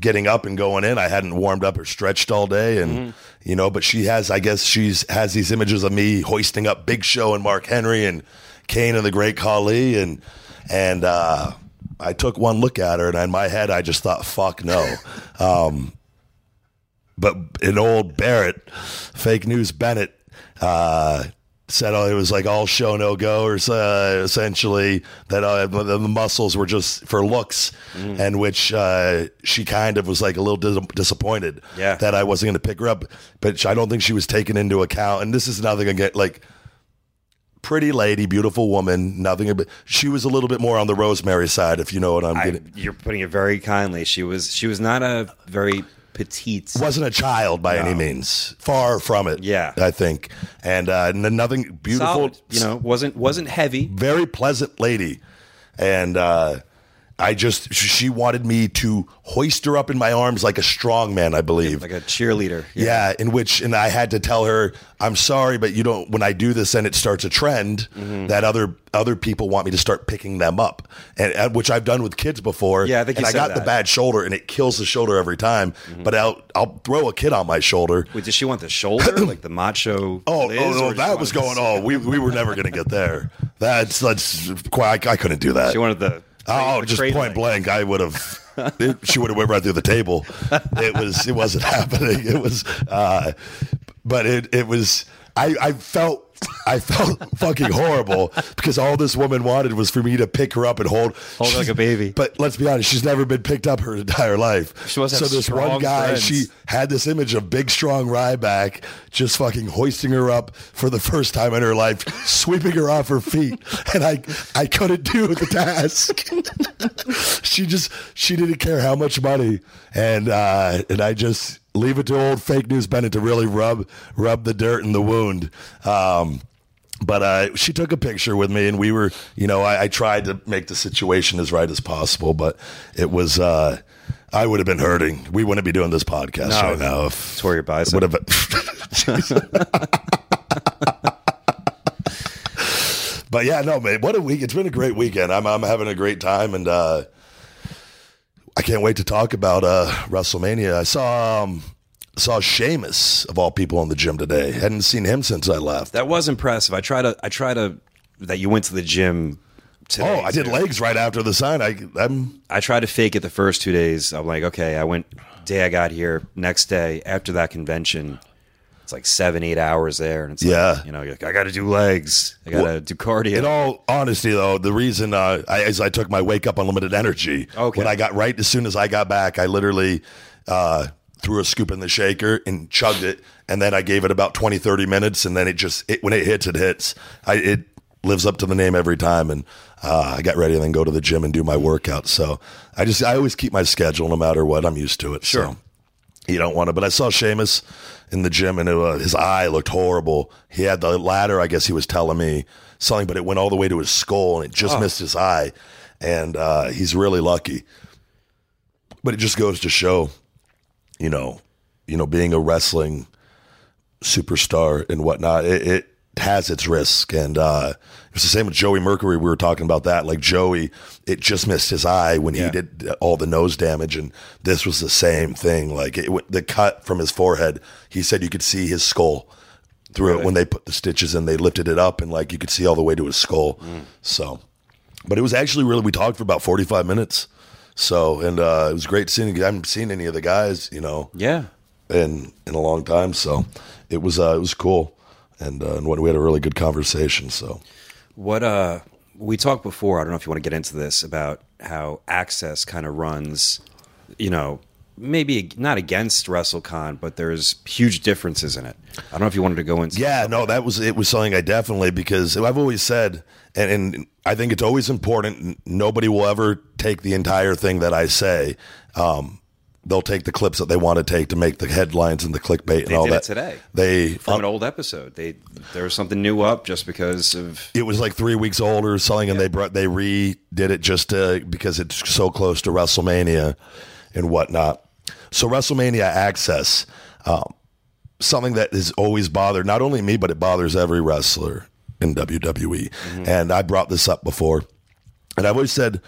getting up and going in. I hadn't warmed up or stretched all day, and you know, but she has. I guess she's has these images of me hoisting up Big Show and Mark Henry and Kane and the Great Khali, and and uh, I took one look at her, and in my head, I just thought, "Fuck no." um, but an old Barrett, fake news Bennett. Uh, Said oh, it was like all show no go, or uh, essentially that uh, the, muscles were just for looks, and which uh, she kind of was like a little dis- disappointed Yeah. that I wasn't going to pick her up. But I don't think she was taken into account. And this is nothing against like pretty lady, beautiful woman, nothing. But she was a little bit more on the Rosemary side, if you know what I'm I, getting. you're putting it very kindly. She was she was not a very petite. wasn't a child by any means. Far from it. Yeah. I think. And uh, nothing beautiful. solid, you know, wasn't wasn't heavy. very pleasant lady, and uh, I just she wanted me to hoist her up in my arms like a strong man, I believe. like a cheerleader. yeah. in which and I had to tell her, I'm sorry, but you don't. When I do this, and it starts a trend Mm-hmm. that other other people want me to start picking them up, and, and which I've done with kids before. Yeah, I think and I got the that. Mm-hmm. bad shoulder, and it kills the shoulder every time. But I'll I'll throw a kid on my shoulder. Wait, did she want the shoulder, like the macho? Oh, oh, no, that was going. Oh, we we were never going to get there. That's that's quite. I, I couldn't do that. She wanted the. Oh, just point leg. blank, I would have. it- she would have went right through the table. It was. It wasn't happening. It was. Uh, but it. It was. I. I felt. I felt fucking horrible because all this woman wanted was for me to pick her up and hold, Hold her like a baby. But let's be honest, she's never been picked up her entire life. She must so this one guy, friends. she had this image of big, strong Ryback just fucking hoisting her up for the first time in her life, sweeping her off her feet, and I, I couldn't do the task. she just, she didn't care how much money, and uh, and I just leave it to old fake news Bennett to really rub rub the dirt in the wound. Um, but uh, she took a picture with me, and we were, you know, I, I tried to make the situation as right as possible, but it was, uh, I would have been hurting. We wouldn't be doing this podcast No, right now if Tore your bicep. would have. but yeah, no, man, what a week! It's been a great weekend. I'm I'm having a great time, and uh, can't wait to talk about uh, WrestleMania. I saw um, saw Sheamus of all people in the gym today. Hadn't seen him since I left. That was impressive. I try to. I try to. That you went to the gym. Today, Oh, I did too. legs right after the sign. I, I'm I tried to fake it the first two days. I'm like, okay, I went day I got here. Next day after that convention, it's like seven, eight hours there, and it's Yeah. like, you know, you're like, I got to do legs. I got to Well, do cardio. In all honesty, though, the reason uh, I, is I took my wake up unlimited energy. Okay. When I got right as soon as I got back, I literally uh, threw a scoop in the shaker and chugged it, and then I gave it about 20, 30 minutes, and then it just it, when it hits, it hits. I, it lives up to the name every time, and uh, I got ready and then go to the gym and do my workout. So I just I always keep my schedule no matter what. I'm used to it. Sure. So you don't want to. But I saw Sheamus in the gym, and it, uh, his eye looked horrible. He had the ladder. I guess he was telling me something, but it went all the way to his skull, and it just missed his eye. And uh, he's really lucky. But it just goes to show, you know, you know, being a wrestling superstar and whatnot. It, it has its risk, and uh, it was the same with Joey Mercury. We were talking about that. Like Joey, it just missed his eye when Yeah. he did all the nose damage, and this was the same thing. Like it, the cut from his forehead, he said you could see his skull through Really? it when they put the stitches in. They lifted it up, and like you could see all the way to his skull. So, but it was actually really. We talked for about forty five minutes. So, and uh, it was great seeing. I haven't seen any of the guys, you know, Yeah. in in a long time. So, it was uh, it was cool, and uh, and we had a really good conversation. So, What uh we talked before, I don't know if you want to get into this about how Axxess kind of runs, you know, maybe not against WrestleCon, but there's huge differences in it. I don't know if you wanted to go into yeah, no, that was it was something I definitely because I've always said, and, and I think it's always important. Nobody will ever take the entire thing that I say. Um, they'll take the clips that they want to take to make the headlines and the clickbait and They all that today. They from an old episode. They there was something new up just because of it was like three weeks old or something, and they brought they redid it just to, because it's so close to WrestleMania and whatnot. So WrestleMania Axxess, um, something that has always bothered not only me but it bothers every wrestler in WWE. And I brought this up before, and I've always said,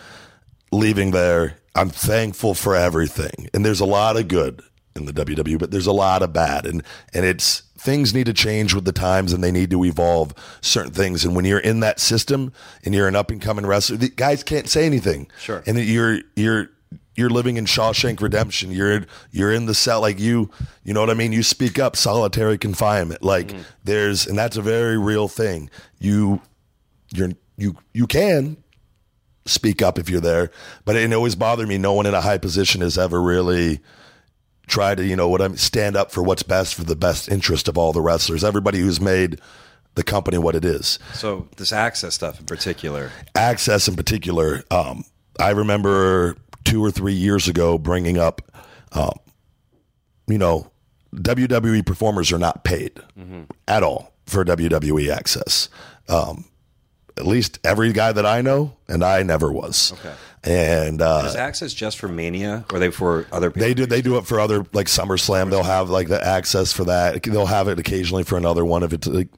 leaving there, I'm thankful for everything, and there's a lot of good in the WWE, but there's a lot of bad, and and it's things need to change with the times and they need to evolve certain things. And when you're in that system and you're an up and coming wrestler, the guys can't say anything. Sure. And you're you're you're living in Shawshank Redemption. You're you're in the cell like you you know what I mean. You speak up, solitary confinement. Like there's and that's a very real thing. You you're you you can speak up if you're there, but it always bothered me. No one in a high position has ever really tried to you know what I'm stand up for what's best for the best interest of all the wrestlers. Everybody who's made the company what it is. so this access stuff in particular. Axxess in particular, um, I remember two or three years ago bringing up, um, you know, WWE performers are not paid at all for WWE Axxess. Um, at least every guy that I know, and I never was. Okay. And uh, Is access just for Mania or are they for other people? they do they do it for other like SummerSlam. They'll have like the access for that. They'll have it occasionally for another one if it's like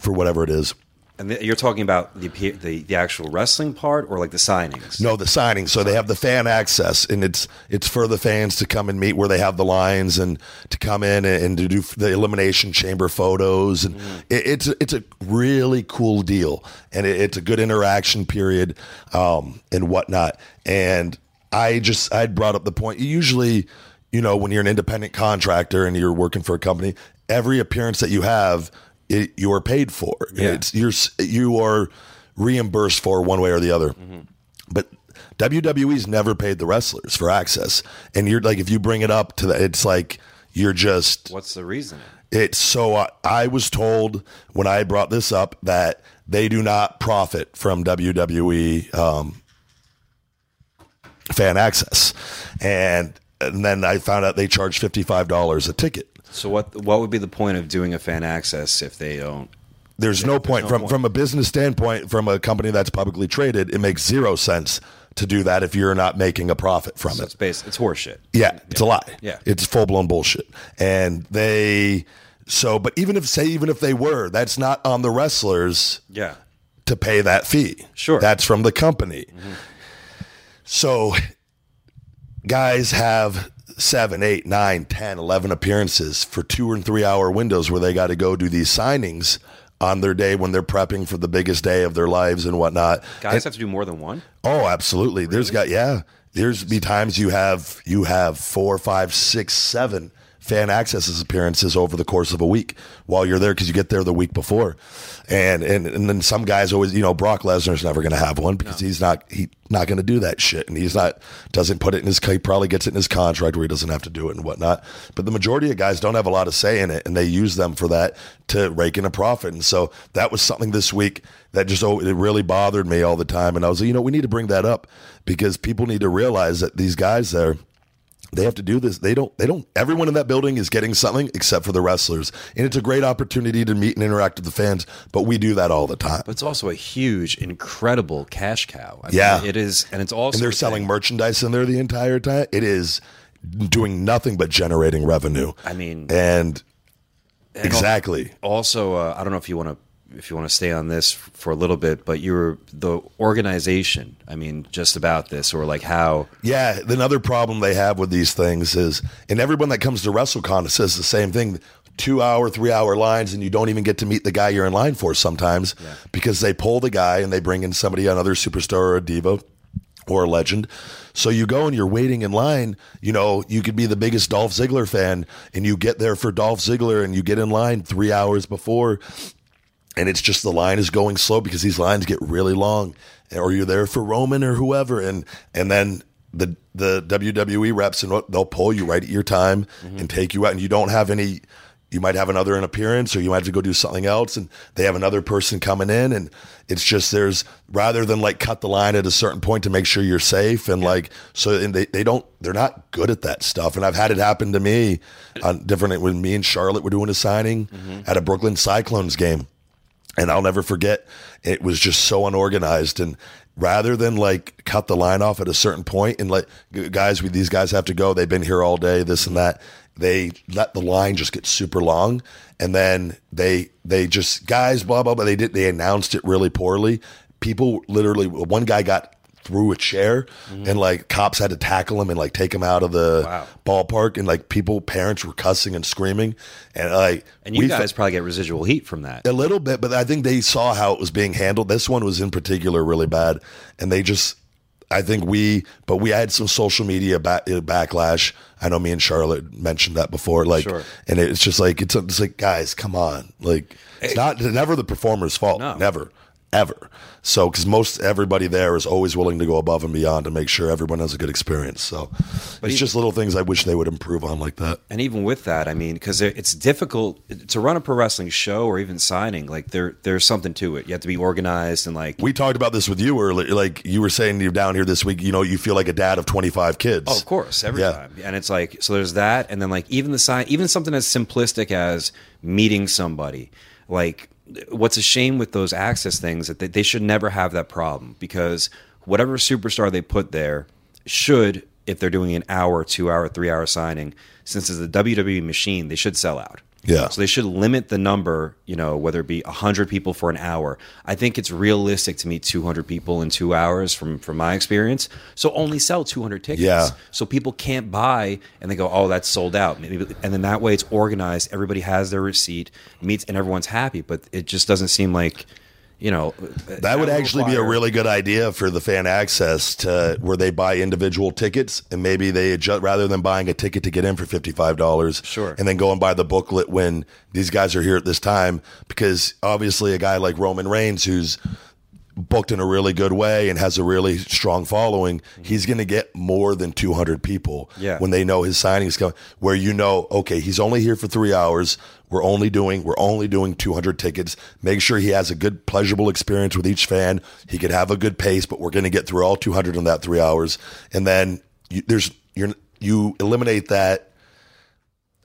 for whatever it is. And th- you're talking about the, the the actual wrestling part or like the signings? No, the signings. So they have the fan access, and it's it's for the fans to come and meet where they have the lines and to come in and, and to do the elimination chamber photos, and it, it's it's a really cool deal, and it, it's a good interaction period, um, and whatnot. And I just I brought up the point. Usually, you know, when you're an independent contractor and you're working for a company, every appearance that you have, it, you're paid for. Yeah. It's you're you are reimbursed for one way or the other. But WWE's never paid the wrestlers for access, and you're like, if you bring it up to that, it's like you're just What's the reason? it's so I, I was told when I brought this up that they do not profit from WWE um, fan access, and and then I found out they charge fifty five dollars a ticket. So what what would be the point of doing a fan access if they don't? There's no point no from point. from a business standpoint, from a company that's publicly traded. It makes zero sense to do that if you're not making a profit from So it. it's based. It's horseshit. Yeah, it's a lie. Yeah. It's full blown bullshit. And they so but even if say even if they were, that's not on the wrestlers Yeah. to pay that fee. Sure. That's from the company. Mm-hmm. So guys have seven, eight, nine, 10, 11 appearances for two and three hour windows where they got to go do these signings on their day when they're prepping for the biggest day of their lives and whatnot. Guys have to do more than one. Oh, absolutely. There's got yeah. There's be times you have you have four, five, six, seven fan accesses appearances over the course of a week while you're there because you get there the week before, and and and then some guys always you know Brock Lesnar's never going to have one because he's not he not going to do that shit and he's not doesn't put it in his he probably gets it in his contract where he doesn't have to do it and whatnot. But the majority of guys don't have a lot of say in it and they use them for that to rake in a profit. And so that was something this week that just oh, it really bothered me all the time. And I was like, you know, we need to bring that up because people need to realize that these guys there they have to do this. They don't. They don't. Everyone in that building is getting something except for the wrestlers, and it's a great opportunity to meet and interact with the fans. But we do that all the time. But it's also a huge, incredible cash cow. I mean, Yeah. it is, and it's also and they're selling thing- merchandise in there the entire time. It is doing nothing but generating revenue. I mean, and and exactly. Also, uh, I don't know if you want to if you want to stay on this for a little bit, but you were the organization. I mean, just about this, or like how Yeah, another problem they have with these things is, and everyone that comes to WrestleCon says the same thing: two hour, three hour lines, and you don't even get to meet the guy you're in line for sometimes because they pull the guy and they bring in somebody, another superstar or a diva or a legend. So you go and you're waiting in line. You know, you could be the biggest Dolph Ziggler fan, and you get there for Dolph Ziggler, and you get in line three hours before, and it's just the line is going slow because these lines get really long. Or you're there for Roman or whoever. And and then the the WWE reps and they'll pull you right at your time and take you out. And you don't have any you might have another an appearance or you might have to go do something else. And they have another person coming in. And it's just there's rather than like cut the line at a certain point to make sure you're safe and like so and they, they don't they're not good at that stuff. And I've had it happen to me on different when me and Charlotte were doing a signing mm-hmm. at a Brooklyn Cyclones game and I'll never forget it was just so unorganized. And rather than like cut the line off at a certain point and like guys we these guys have to go. They've been here all day this and that they let the line just get super long. And then they they just guys blah blah blah they did they announced it really poorly. People literally one guy got through a chair and like cops had to tackle him and like take him out of the Wow. ballpark and like people parents were cussing and screaming and like and you we guys fe- probably get residual heat from that. a little bit, but I think they saw how it was being handled. This one was in particular really bad, and they just. I think we, but we had some social media back, uh, backlash. I know me and Charlotte mentioned that before, like, Sure. and it's just like it's, it's like guys, come on, like it's not never the performer's fault, No. never, ever. So because most everybody there is always willing to go above and beyond to make sure everyone has a good experience. So it's just little things I wish they would improve on like that. And even with that, I mean, because it's difficult to run a pro wrestling show or even signing. Like there, there's something to it. You have to be organized and like. We talked about this with you earlier. Like you were saying, you're down here this week. You know, you feel like a dad of 25 kids. Oh, of course, every Yeah. time. And it's like so. There's that, and then like even the sign, even something as simplistic as meeting somebody. Like, what's a shame with those access things that they, they should never have that problem because whatever superstar they put there should, if they're doing an hour, two hour, three hour signing, since it's a WWE machine, they should sell out. Yeah. So they should limit the number, you know, whether it be 100 people for an hour. I think it's realistic to meet 200 people in 2 hours from from my experience. So only sell 200 tickets. Yeah. So people can't buy and they go, "Oh, that's sold out." Maybe and then that way it's organized, everybody has their receipt, meets and everyone's happy, but it just doesn't seem like, you know, That would actually be a really good idea for the fan access to where they buy individual tickets and maybe they adjust rather than buying a ticket to get in for fifty five dollars. Sure. And then go and buy the booklet when these guys are here at this time because obviously a guy like Roman Reigns who's booked in a really good way and has a really strong following, mm-hmm. he's going to get more than 200 people Yeah. when they know his signing's coming. Where you know, okay, he's only here for three hours. We're only doing we're only doing 200 tickets. Make sure he has a good, pleasurable experience with each fan. He could have a good pace, but we're going to get through all 200 in that three hours, and then you, there's you're you eliminate that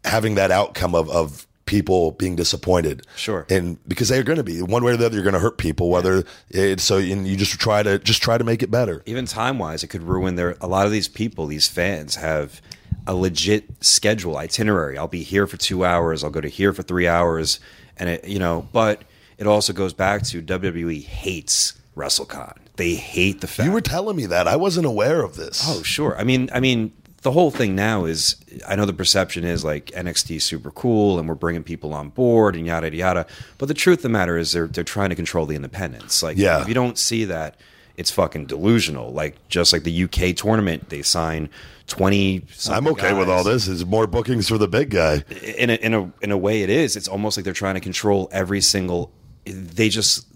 having that outcome of of people being disappointed. Sure. And because they're going to be one way or the other, you're going to hurt people. Whether it's so, and you just try to just try to make it better. even time wise, it could ruin their. A lot of these people, these fans, have a legit schedule itinerary. I'll be here for two hours. I'll go to here for three hours, and it, you know. But it also goes back to WWE hates WrestleCon. They hate the fact. You were telling me that I wasn't aware of this. Oh, sure. I mean, I mean, the whole thing now is I know the perception is like NXT is super cool and we're bringing people on board and yada yada. But the truth of the matter is they're they're trying to control the independents. Like, Yeah. if you don't see that, it's fucking delusional. Like just like the UK tournament, they sign twenty. I'm okay with all this. It's more bookings for the big guy. In a, in a in a way, it is. It's almost like they're trying to control every single. They just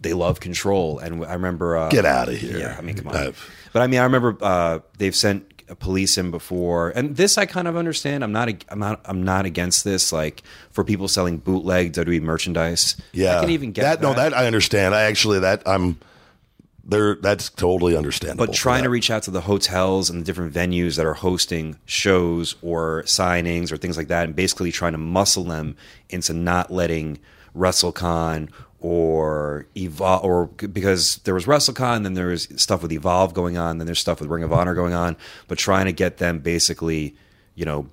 they love control. And I remember uh, Get out of here. Yeah, I mean, come on. I've- But I mean, I remember uh, they've sent Uh, police him before, and this I kind of understand. I'm not, I'm not, I'm not against this. Like for people selling bootleg WWE merchandise, Yeah, I can even get that. that. No, that I understand. I actually that I'm there. That's totally understandable. but trying to reach out to the hotels and the different venues that are hosting shows or signings or things like that, and basically trying to muscle them into not letting WrestleCon or Evolve, or because there was WrestleCon, then there was stuff with Evolve going on, then there's stuff with Ring of Honor going on, but trying to get them basically you know,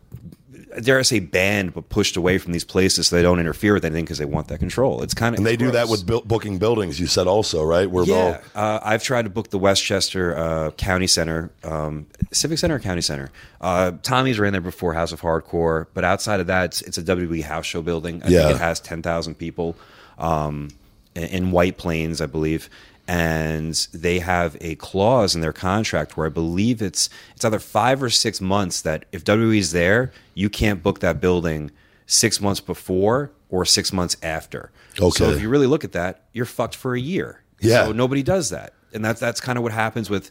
dare I say, banned but pushed away from these places so they don't interfere with anything because they want that control. It's kind of And they do that with bu- booking buildings. You said also, right? Where Yeah, they'll uh, I've tried to book the Westchester uh, County Center, um, Civic Center or County Center. Uh, Tommy's ran there before House of Hardcore, but outside of that, it's, it's a WWE house show building. I Yeah. think it has ten thousand people um, in, White Plains, I believe. And they have a clause in their contract where I believe it's it's either five or six months that if WWE's there, you can't book that building six months before or six months after. Okay. So if you really look at that, you're fucked for a year. Yeah. So nobody does that. And that's that's kind of what happens with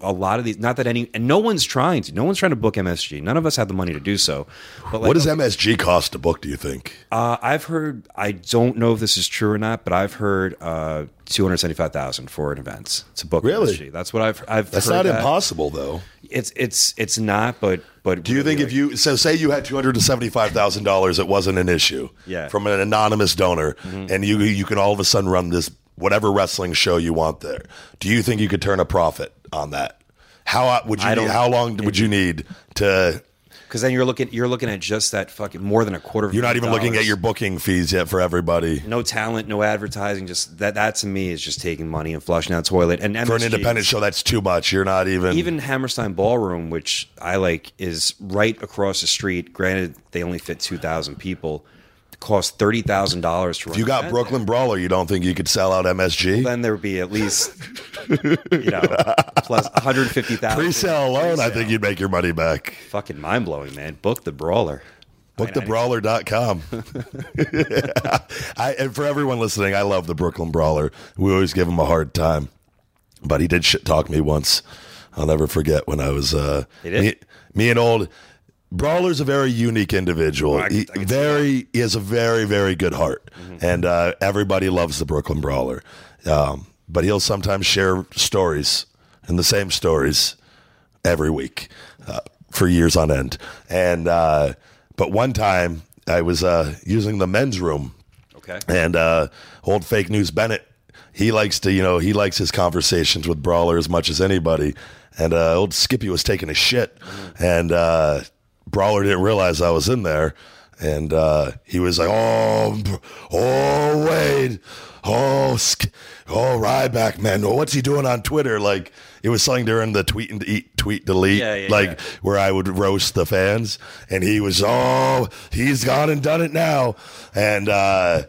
a lot of these. Not that any, and no one's trying to. No one's trying to book MSG. None of us have the money to do so. But like, what does MSG cost to book? Do you think? uh, I've heard. I don't know if this is true or not, but I've heard uh, two hundred seventy-five thousand for an event to book Really? MSG. That's what I've. I've. That's heard not that. impossible, though. It's it's it's not. But but Do you think if you so say you had two hundred and seventy five thousand dollars, it wasn't an issue, Yeah. from an anonymous donor, and you you can all of a sudden run this whatever wrestling show you want there? Do you think you could turn a profit on that? How uh, would you? Need, how long would you need to? because then you're looking you're looking at just that fucking more than a quarter. of You're not even looking at your booking fees yet for everybody. no talent, no advertising. Just that that to me is just taking money and flushing the toilet. And For an independent show, that's too much. You're not even. even Hammerstein Ballroom, which I like, is right across the street. Granted, they only fit two thousand people. Cost thirty thousand dollars to run. if you got Brooklyn Brawler, you don't think you could sell out MSG? there. then there would be at least you know plus one hundred fifty thousand. Pre-sale alone, I think you'd make your money back. Fucking mind blowing, man. Book the brawler. BookTheBrawler.com. I, and for everyone listening, I love the Brooklyn Brawler. We always give him a hard time, but he did shit talk me once. I'll never forget when I was uh, me, me and old Brawler's a very unique individual. I he, I can see very, he has a very, very good heart, and uh, everybody loves the Brooklyn Brawler. Um, but he'll sometimes share stories and the same stories every week uh, for years on end. And uh, but one time I was uh, using the men's room, Okay. and uh, old fake news Bennett, he likes to you know he likes his conversations with Brawler as much as anybody. And uh, old Skippy was taking a shit, and uh, Brawler didn't realize I was in there. And uh, he was like, "Oh, oh, Wade, oh, Sk- oh, Ryback, man, what's he doing on Twitter?" Like it was something during the tweet and eat, tweet delete, Yeah, yeah, like yeah. where I would roast the fans, and he was, "Oh, he's gone and done it now," and uh,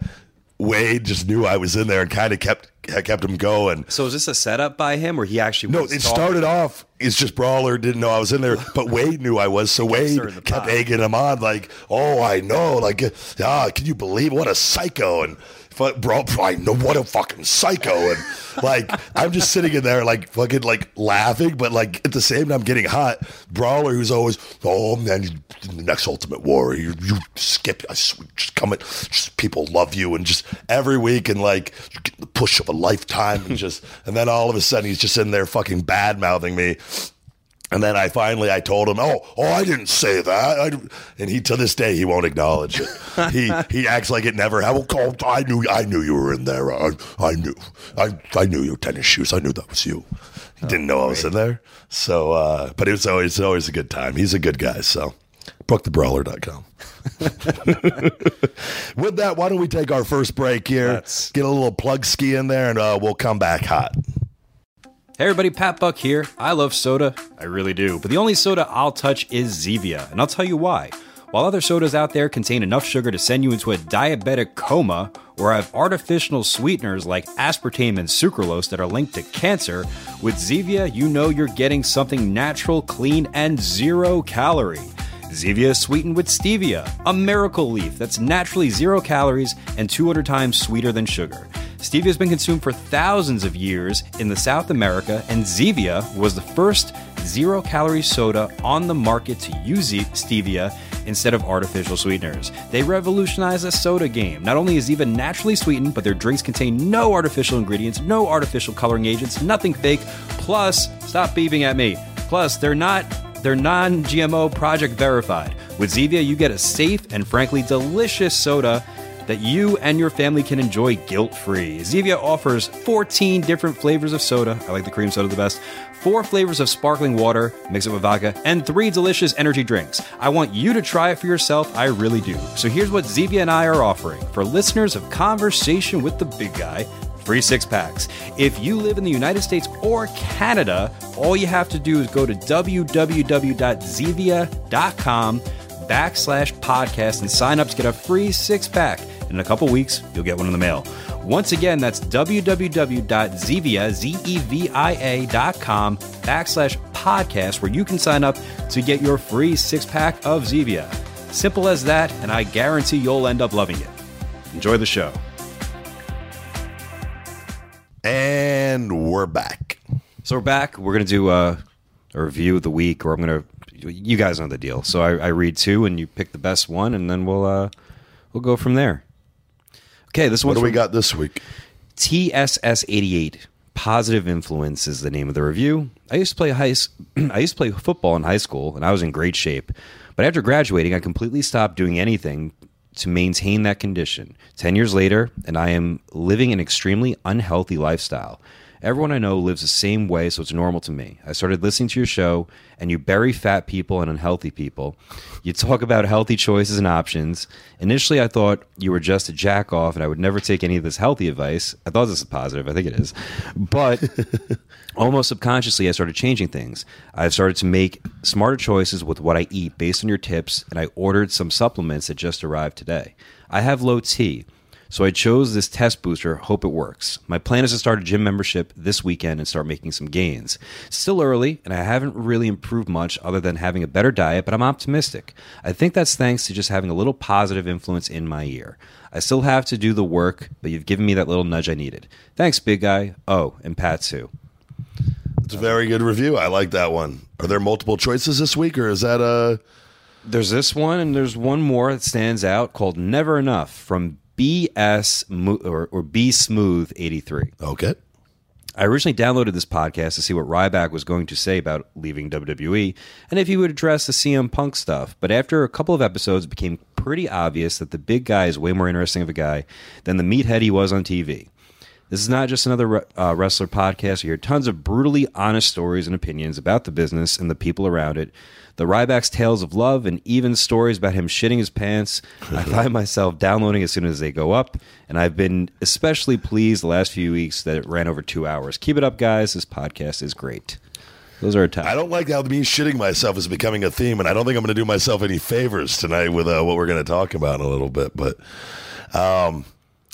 Wade just knew I was in there and kind of kept kept him going. So is this a setup by him, or he actually? No, it started off. It's just Brawler didn't know I was in there, but Wade knew I was. So Wade kept egging him on, like, "Oh, I know, like, ah, can you believe what a psycho?" And bro, I know what a fucking psycho. And like, I'm just sitting in there, like, fucking, like, laughing, but like at the same time getting hot. Brawler, who's always, "Oh man, the next Ultimate Warrior, you, you skip, I swear, just come it, just people love you, and just every week, and like, you get the push of a lifetime, and just, and then all of a sudden, he's just in there fucking bad mouthing me. And then I finally I told him, oh, oh, I didn't say that. I, and he to this day he won't acknowledge it. he he acts like it never happened. Oh, I knew I knew you were in there. I, I knew I I knew your tennis shoes. I knew that was you. He didn't know I was in there. So, uh, but it was always always a good time. He's a good guy. So, bookthebrawler.com. With that, why don't we take our first break here? Get a little plug ski in there, and uh, we'll come back hot. Hey everybody, Pat Buck here. I love soda. I really do. But the only soda I'll touch is Zevia, and I'll tell you why. While other sodas out there contain enough sugar to send you into a diabetic coma or have artificial sweeteners like aspartame and sucralose that are linked to cancer, with Zevia, you know you're getting something natural, clean, and zero calorie. Zevia sweetened with stevia, a miracle leaf that's naturally zero calories and 200 times sweeter than sugar. Stevia has been consumed for thousands of years in the South America, and Zevia was the first zero calorie soda on the market to use stevia instead of artificial sweeteners. They revolutionized the soda game. Not only is Zevia naturally sweetened, but their drinks contain no artificial ingredients, no artificial coloring agents, nothing fake. Plus, stop beeping at me. Plus, they're not they're non GMO project verified. With Zevia, you get a safe and frankly delicious soda that you and your family can enjoy guilt free. Zevia offers 14 different flavors of soda. I like the cream soda the best. four flavors of sparkling water, mix it with vodka, and three delicious energy drinks. I want you to try it for yourself. I really do. So here's what Zevia and I are offering for listeners of Conversation with the Big Guy. Free six packs. If you live in the United States or Canada, all you have to do is go to www.zevia.com backslash podcast and sign up to get a free six pack. In a couple weeks, you'll get one in the mail. Once again, that's www.zevia, Z-E-V-I-A.com backslash podcast, where you can sign up to get your free six pack of Zevia. Simple as that, and I guarantee you'll end up loving it. Enjoy the show. And we're back. So we're back. We're gonna do a, a review of the week, or I'm gonna. You guys know the deal. So I, I read two, and you pick the best one, and then we'll uh, we'll go from there. Okay, this one. What do we got this week? TSS88. Positive influence is the name of the review. I used to play high. I used to play football in high school, and I was in great shape. But after graduating, I completely stopped doing anything to maintain that condition. Ten years later, and I am living an extremely unhealthy lifestyle. Everyone I know lives the same way, so it's normal to me. I started listening to your show, and you bury fat people and unhealthy people. You talk about healthy choices and options. Initially, I thought you were just a jack off, and I would never take any of this healthy advice. I thought this was positive. I think it is. But almost subconsciously, I started changing things. I've started to make smarter choices with what I eat based on your tips, and I ordered some supplements that just arrived today. I have low T. So I chose this test booster, hope it works. My plan is to start a gym membership this weekend and start making some gains. Still early, and I haven't really improved much other than having a better diet, but I'm optimistic. I think that's thanks to just having a little positive influence in my ear. I still have to do the work, but you've given me that little nudge I needed. Thanks, big guy. Oh, and Pat too. It's a very good review. I like that one. Are there multiple choices this week, or is that uh There's this one, and there's one more that stands out called Never Enough from BS or, or B Smooth 83. okay? I originally downloaded this podcast to see what Ryback was going to say about leaving WWE and if he would address the CM Punk stuff. But after a couple of episodes, it became pretty obvious that the big guy is way more interesting of a guy than the meathead he was on TV. This is not just another uh, wrestler podcast. You hear tons of brutally honest stories and opinions about the business and the people around it. The Ryback's tales of love and even stories about him shitting his pants. I find myself downloading as soon as they go up, and I've been especially pleased the last few weeks that it ran over two hours. Keep it up, guys. This podcast is great. Those are top. I don't like how me shitting myself is becoming a theme, and I don't think I'm going to do myself any favors tonight with uh, what we're going to talk about in a little bit. But, um,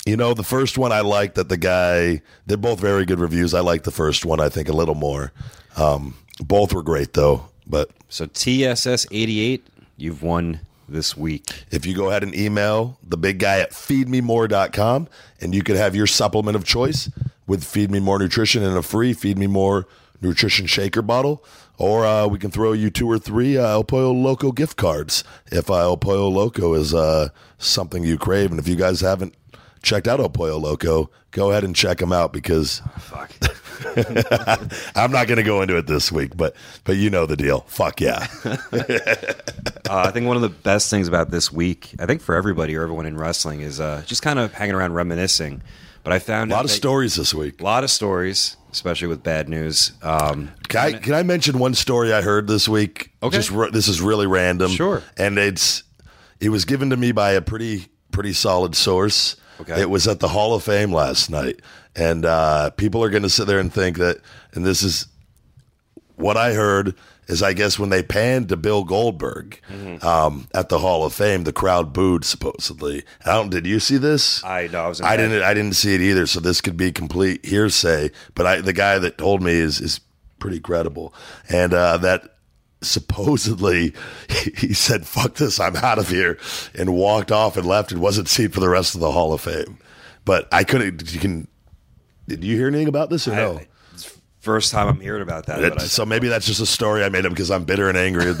you know, the first one I liked that the guy, they're both very good reviews. I like the first one, I think, a little more. Um, both were great, though. But So TSS 88, you've won this week. if you go ahead and email the big guy at feedmemore.com and you could have your supplement of choice with Feed Me More Nutrition and a free Feed Me More Nutrition Shaker bottle. Or uh, we can throw you two or three uh, El Pollo Loco gift cards if uh, El Pollo Loco is uh, something you crave. And if you guys haven't checked out El Pollo Loco, go ahead and check them out because Fuck. I'm not going to go into it this week, but but you know the deal. Fuck yeah. Uh, I think one of the best things about this week, I think for everybody or everyone in wrestling, is uh, just kind of hanging around reminiscing. But I found A lot of stories this week. A lot of stories, especially with bad news. Um, Can I, can I mention one story I heard this week? Okay. Just r- this is really random. Sure. And it's it was given to me by a pretty pretty solid source. Okay. It was at the Hall of Fame last night, and uh, people are going to sit there and think that. And this is what I heard is I guess when they panned to Bill Goldberg Mm-hmm. um, at the Hall of Fame, the crowd booed supposedly. I don't. Did you see this? I know I was. I didn't. I didn't see it either. So this could be complete hearsay. But I, the guy that told me is is pretty credible, and uh, that supposedly he, said, "Fuck this, I'm out of here," and walked off and left and wasn't seen for the rest of the Hall of Fame. But I couldn't. You can. Did you hear anything about this or no? I- it's First time I'm hearing about that. It- but so maybe that's just a story I made up because I'm bitter and angry. and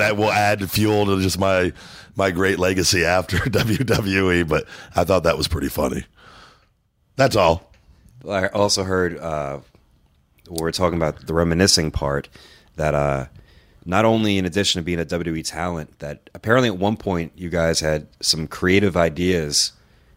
that will add fuel to just my my great legacy after WWE. But I thought that was pretty funny. That's all. I also heard uh, we're talking about the reminiscing part that uh, not only in addition to being a WWE talent, that apparently at one point you guys had some creative ideas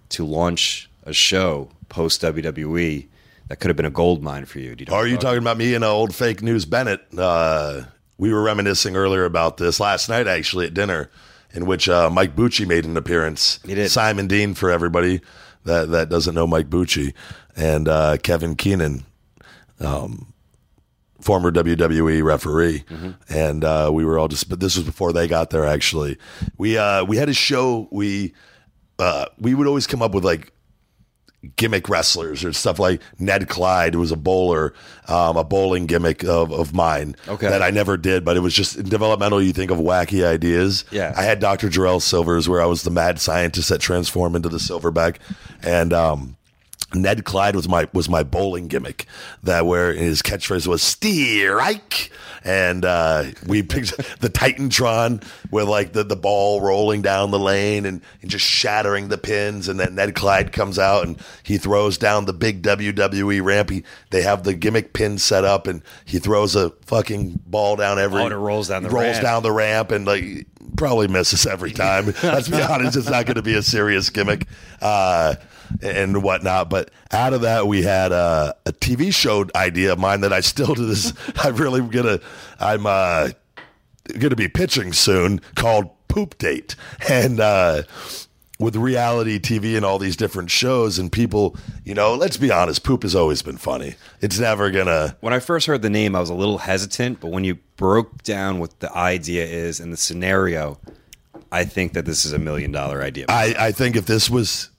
to launch a show post WWE that could have been a gold mine for you. You know Are you talking about me and uh, old fake news Bennett? Uh, we were reminiscing earlier about this last night, actually, at dinner, in which uh, Mike Bucci made an appearance. He did. Simon Dean, for everybody that, that doesn't know Mike Bucci, and uh, Kevin Keenan, um, former WWE referee, and uh, we were all just. But this was before they got there. Actually, we uh, we had a show. We uh, we would always come up with like gimmick wrestlers or stuff like Ned Clyde was a bowler, um, a bowling gimmick of, of mine Okay. that I never did, but it was just in developmental. You think of wacky ideas. Yeah. I had Dr. Jarrell Silvers where I was the mad scientist that transformed into the silverback. And, um, Ned Clyde was my was my bowling gimmick that where his catchphrase was Steerike and uh, we picked the Titantron with like the, the ball rolling down the lane and, and just shattering the pins and then Ned Clyde comes out and he throws down the big WWE ramp. He, they have the gimmick pin set up and he throws a fucking ball down every Oh, and it rolls down the rolls ramp. down the ramp and like probably misses every time. Let's be honest, it's not going to be a serious gimmick uh, and whatnot. But out of that, we had uh, a TV show idea of mine that I still to this. I'm really gonna. I'm uh, to be pitching soon called Poop Date and. Uh, with reality TV and all these different shows, and people, you know, let's be honest, poop has always been funny. It's never gonna. When I first heard the name, I was a little hesitant, but when you broke down what the idea is and the scenario, I think that this is a million dollar idea. I, I think if this was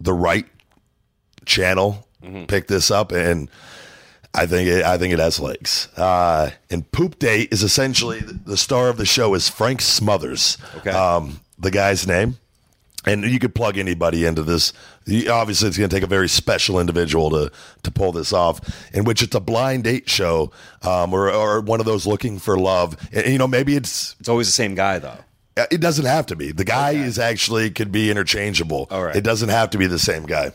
the right channel, pick this up, and I think it, I think it has legs. Uh, and Poop Date is essentially the star of the show is Frank Smothers. Okay. Um, the guy's name. And you could plug anybody into this. You- Obviously, it's going to take a very special individual to to pull this off. In which it's a blind date show, um, or or one of those looking for love. And, you know, maybe it's it's always the same guy, though. Uh, It doesn't have to be. The guy is actually could be interchangeable. All right. It doesn't have to be the same guy.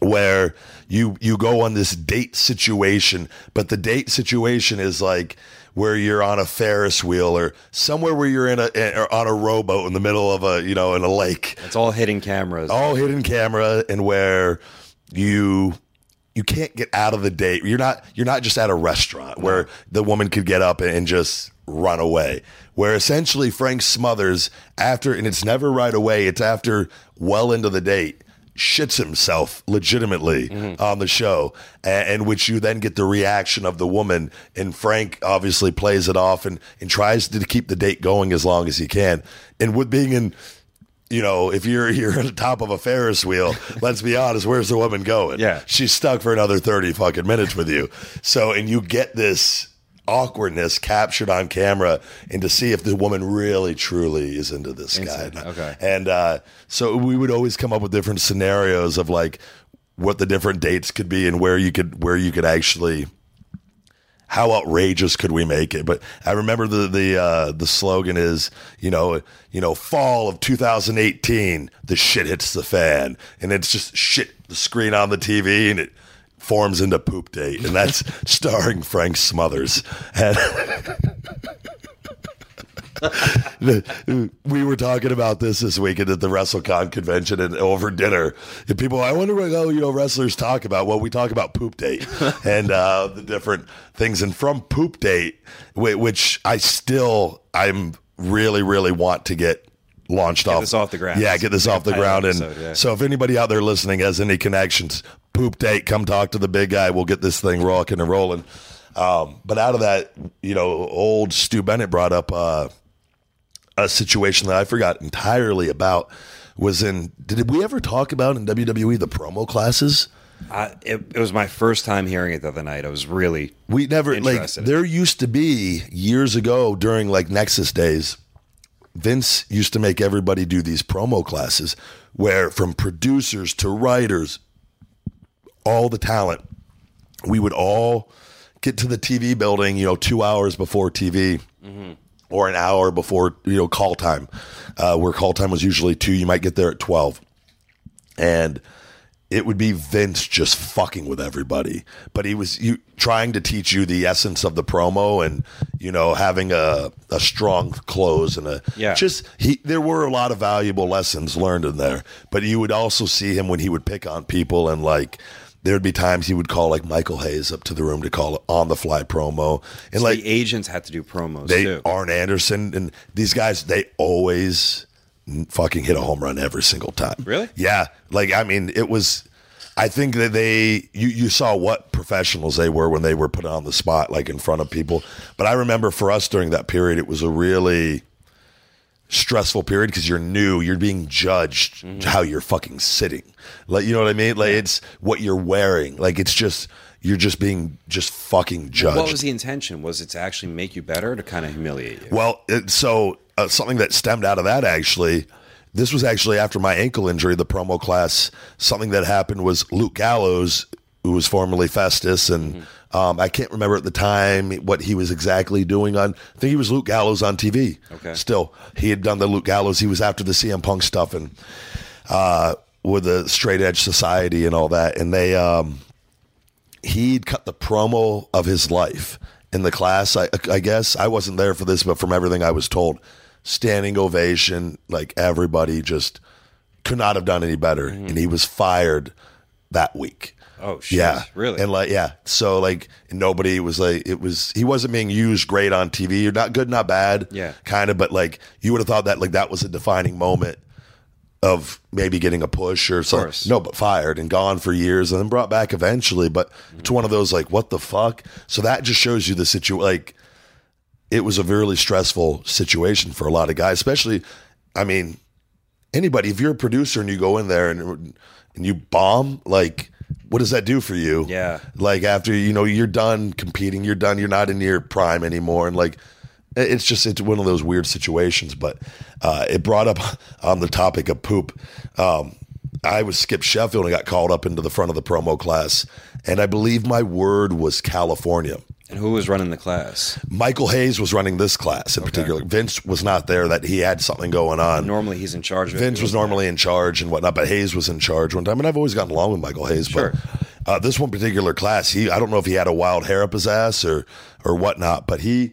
Where you you go on this date situation, but the date situation is like where you're on a Ferris wheel or somewhere where you're in a or on a rowboat in the middle of a you know in a lake It's all hidden cameras. all hidden camera and where you you can't get out of the date. You're not you're not just at a restaurant where the woman could get up and just run away. Where essentially Frank Smothers after and it's never right away, it's after well into the date shits himself legitimately mm-hmm. on the show and, and which you then get the reaction of the woman and Frank obviously plays it off and, and tries to keep the date going as long as he can and with being in you know, if you're you're at the top of a Ferris wheel, let's be honest, where's the woman going? Yeah. She's stuck for another 30 fucking minutes with you. So, and you get this awkwardness captured on camera and to see if the woman really truly is into this guy. okay. And uh, so we would always come up with different scenarios of like what the different dates could be and where you could where you could actually how outrageous could we make it? But I remember the the uh, the slogan is you know you know fall of 2018 the shit hits the fan and it's just shit the screen on the TV and it forms into poop date and that's starring Frank Smothers and. we were talking about this this weekend at the WrestleCon convention and over dinner. And people, I wonder what oh, you know wrestlers talk about. Well, we talk about poop date and uh, the different things. And from poop date, which I still I'm really really want to get launched off this off the ground. Yeah, get this off the ground. And episode, yeah. so if anybody out there listening has any connections, poop date, come talk to the big guy. We'll get this thing rocking and rolling. Um, but out of that, you know, old Stu Bennett brought up uh, a situation that I forgot entirely about. Was in? Did we ever talk about in WWE the promo classes? I, it, it was my first time hearing it the other night. I was really We never like. There used to be years ago during like Nexus days. Vince used to make everybody do these promo classes where from producers to writers, all the talent, we would all get to the TV building, you know, two hours before TV or an hour before, you know, call time, uh, where call time was usually two. You might get there at 12. And it would be Vince just fucking with everybody. But he was you, trying to teach you the essence of the promo and, you know, having a, a strong close and a Yeah. just he there were a lot of valuable lessons learned in there. But you would also see him when he would pick on people and like there would be times he would call like Michael Hayes up to the room to call on the fly promo, and So like the agents had to do promos they too. Arn Anderson and these guys they always fucking hit a home run every single time. Really? Yeah. Like I mean, it was. I think that they you you saw what professionals they were when they were put on the spot like in front of people. But I remember for us during that period, it was a really stressful period because you're new, you're being judged Mm-hmm. how you're fucking sitting. Like you know what I mean? Like it's what you're wearing. Like it's just you're just being just fucking judged. what was the intention? Was it to actually make you better, or to kind of humiliate you? Well, it, so uh, something that stemmed out of that actually, this was actually after my ankle injury, the promo class. Something that happened was Luke Gallows, who was formerly Festus, and um, I can't remember at the time what he was exactly doing on. I think he was Luke Gallows on TV. Okay. Still, he had done the Luke Gallows. He was after the CM Punk stuff and uh, with the Straight Edge Society and all that, and they. Um, he'd cut the promo of his life in the class. I, I guess I wasn't there for this, but from everything I was told, standing ovation, like everybody just could not have done any better, and he was fired that week. Oh, shit. yeah, Really? and like yeah, so like nobody was like it was he wasn't being used great on TV. You're not good, not bad, Yeah. kind of, but like you would have thought that like that was a defining moment of maybe getting a push or something. No, but fired and gone for years and then brought back eventually. But it's one of those like, what the fuck? So that just shows you the situation. Like, it was a really stressful situation for a lot of guys, especially. I mean, anybody. If you're a producer and you go in there and and you bomb, like, what does that do for you? Yeah. Like after you know you're done competing, you're done. You're not in your prime anymore, and like it's just it's one of those weird situations. But uh, it brought up on the topic of poop. Um, I was Skip Sheffield and got called up into the front of the promo class, and I believe my word was California. And who was running the class? Michael Hayes was running this class in particular. Vince was not there; that he had something going on. Normally, he's in charge. Vince was normally in charge and whatnot, but Hayes was in charge one time, and I've always gotten along with Michael Hayes. Sure. But uh, this one particular class, he I don't know if he had a wild hair up his ass or or whatnot, but he.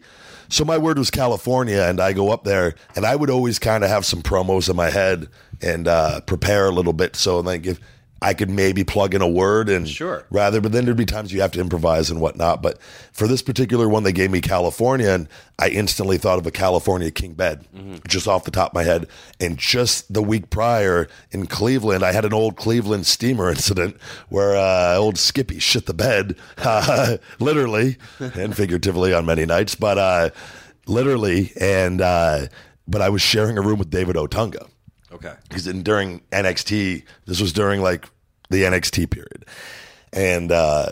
So my word was California, and I go up there, and I would always kind of have some promos in my head and uh, prepare a little bit, so like if I could maybe plug in a word and Sure. rather, but then there'd be times you have to improvise and whatnot. But for this particular one, they gave me California, and I instantly thought of a California king bed just off the top of my head. And just the week prior in Cleveland, I had an old Cleveland steamer incident where uh, old Skippy shit the bed, uh, literally and figuratively on many nights, but uh, literally. And uh, but I was sharing a room with David Otunga Okay. because in, during NXT, this was during like the NXT period, and uh,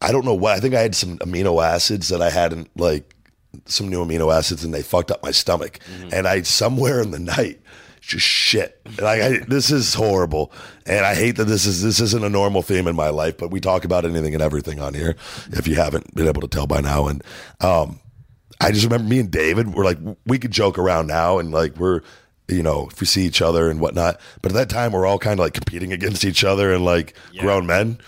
I don't know what. I think I had some amino acids that I hadn't like some new amino acids, and they fucked up my stomach. And I somewhere in the night just shit. Like I, this is horrible, and I hate that this is this isn't a normal theme in my life. But we talk about anything and everything on here. If you haven't been able to tell by now, and um, I just remember me and David were like, we could joke around now and like we're, you know, if we see each other and whatnot. But at that time, we're all kind of like competing against each other and like grown men.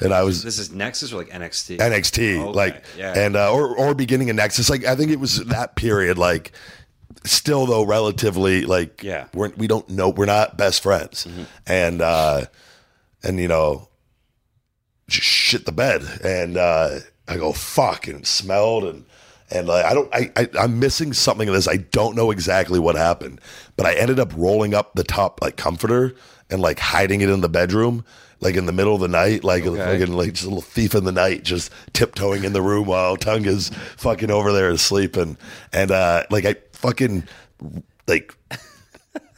And I was This is Nexus or like NXT? NXT, Okay, like, yeah. and uh, or or beginning of Nexus. Like I think it was that period. Like still though, relatively like Yeah. we're, we don't know we're not best friends, and uh, and you know, just shit the bed, and uh, I go fuck, and it smelled, and and like I don't, I, I I'm missing something of this. I don't know exactly what happened, but I ended up rolling up the top like comforter and like hiding it in the bedroom. Like in the middle of the night, like Okay. fucking like just a little thief in the night, just tiptoeing in the room while Tunga's fucking over there asleep, and and uh, like I fucking like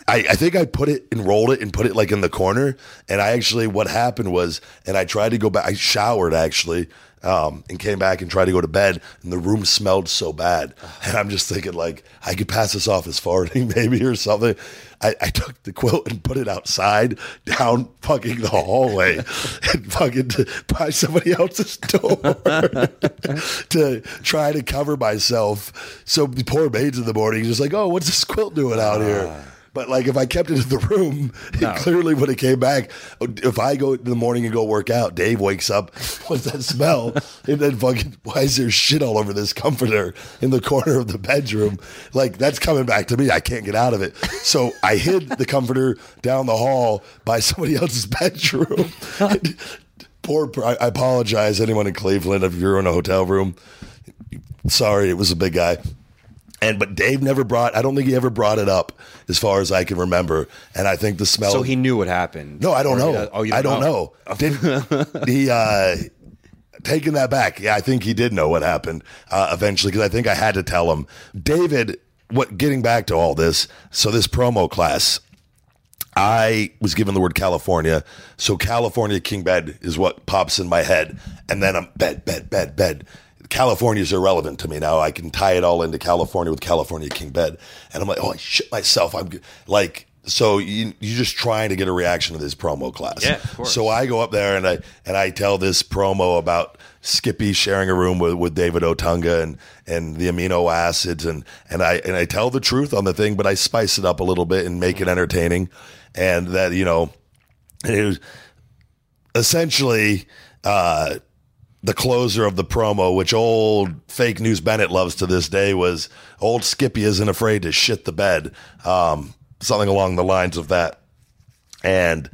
I, I think I put it and rolled it and put it like in the corner. And I actually, what happened was, and I tried to go back. I showered actually, um, and came back and tried to go to bed. And the room smelled so bad. And I'm just thinking like I could pass this off as farting maybe or something. I, I took the quilt and put it outside down fucking the hallway and fucking to, by somebody else's door to try to cover myself. So the poor maids in the morning just like, oh, what's this quilt doing out here? But like if I kept it in the room, it clearly when it came back. If I go in the morning and go work out, Dave wakes up, what's that smell? and then fucking, why is there shit all over this comforter in the corner of the bedroom? Like that's coming back to me. I can't get out of it. So I hid the comforter down the hall by somebody else's bedroom. poor. I apologize, anyone in Cleveland, if you're in a hotel room. Sorry, it was a big guy. And but Dave never brought. I don't think he ever brought it up, as far as I can remember. And I think the smell. So he knew what happened. No, I don't know. does- Oh, you I don't know. Did he? Uh, taking that back, yeah, I think he did know what happened uh, eventually because I think I had to tell him. David, what? Getting back to all this, so this promo class, I was given the word California, so California King Bed is what pops in my head, and then I'm bed, bed, bed, bed. California is irrelevant to me now. I can tie it all into California with California King Bed, and I'm like, oh, I shit myself. I'm like, so you you're just trying to get a reaction to this promo class. Yeah, of course. So I go up there and I and I tell this promo about Skippy sharing a room with, with David Otunga and and the amino acids and and I and I tell the truth on the thing, but I spice it up a little bit and make it entertaining, and that you know, it was essentially. Uh, the closer of the promo, which old fake news Bennett loves to this day, was old Skippy isn't afraid to shit the bed. Um, something along the lines of that. And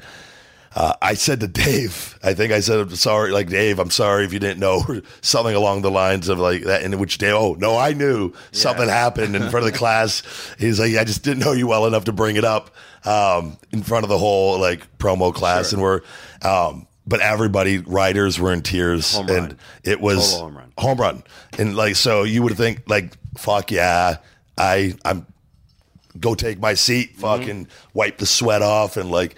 uh, I said to Dave, I think I said, I'm sorry, like, Dave, I'm sorry if you didn't know, something along the lines of like that. In which Dave, oh, no, I knew something happened in front of the class. He's like, I just didn't know you well enough to bring it up um, in front of the whole like promo class. And we're, um, but everybody, writers were in tears. Home and run. it was Total home run. home run. And like, so you would think, like, fuck yeah, I, I'm, go take my seat, Mm-hmm. fucking wipe the sweat off, and like,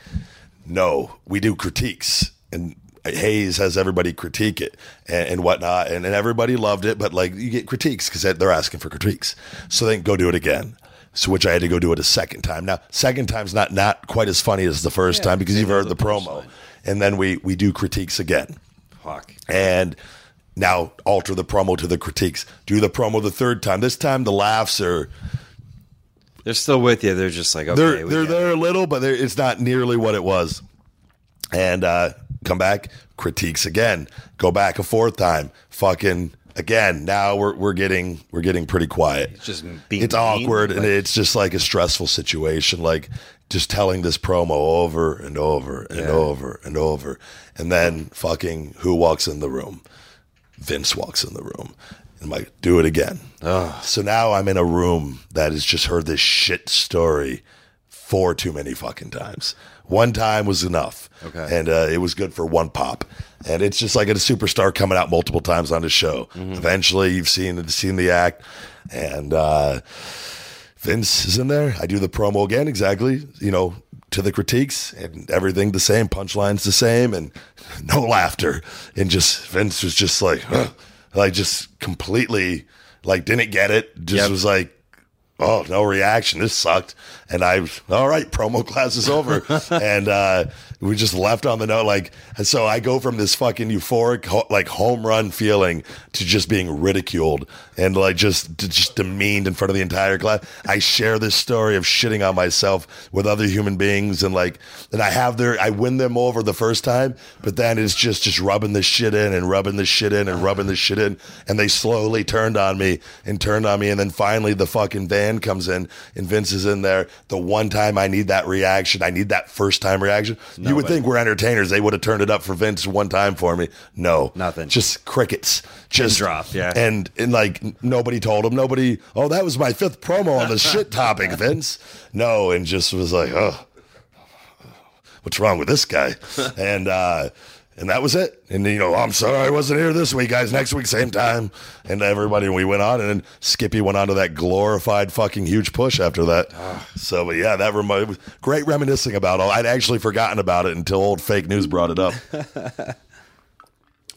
no, we do critiques, and Hayes has everybody critique it and, and whatnot, and, and everybody loved it, but like you get critiques because they're asking for critiques, so then go do it again. So which I had to go do it a second time. Now, second time's not not quite as funny as the first time because you've heard the, promo, and then we we do critiques again Fuck. and now alter the promo to the critiques. Do the promo the third time. This time the laughs are They're still with you. They're just like, okay, they're they're get it. there a little, but it's not nearly what it was. And uh, come back, critiques again. Go back a fourth time, fucking again. Now we're we're getting we're getting pretty quiet. It's just it's mean, awkward and like- it's just like a stressful situation. Like just telling this promo over and over and Yeah. over and over, and then fucking who walks in the room? Vince walks in the room. And I'm like, do it again. So now I'm in a room that has just heard this shit story four too many fucking times. One time was enough. Okay. And uh, it was good for one pop. And it's just like a superstar coming out multiple times on the show. Eventually, you've seen seen the act, and uh, Vince is in there. I do the promo again, exactly. You know, to the critiques and everything the same, punchlines the same, and no laughter. And just Vince was just like, huh, like just completely like didn't get it. Just Yep. was like, oh, no reaction. This sucked. And I, all right, promo class is over. and uh, we just left on the note. Like, so I go from this fucking euphoric, ho- like home run feeling to just being ridiculed and like just, just demeaned in front of the entire class. I share this story of shitting on myself with other human beings. And like, and I have their, I win them over the first time, but then it's just, just rubbing this shit in and rubbing this shit in and rubbing this shit in. And they slowly turned on me and turned on me. And then finally the fucking van comes in and Vince is in there. The one time I need that reaction, I need that first time reaction. You would think we're entertainers. They would have turned it up for Vince one time for me. No, Nothing. Just crickets. Just drop, yeah. And and like nobody told him. Nobody. Oh, that was my fifth promo on the shit topic, Vince. No, and just was like, oh, what's wrong with this guy? and uh, and that was it. And you know, I'm sorry I wasn't here this week, guys. Next week, same time. And everybody, we went on, and then Skippy went on to that glorified fucking huge push after that. so, but yeah, that was great reminiscing about all. I'd actually forgotten about it until old fake news brought it up.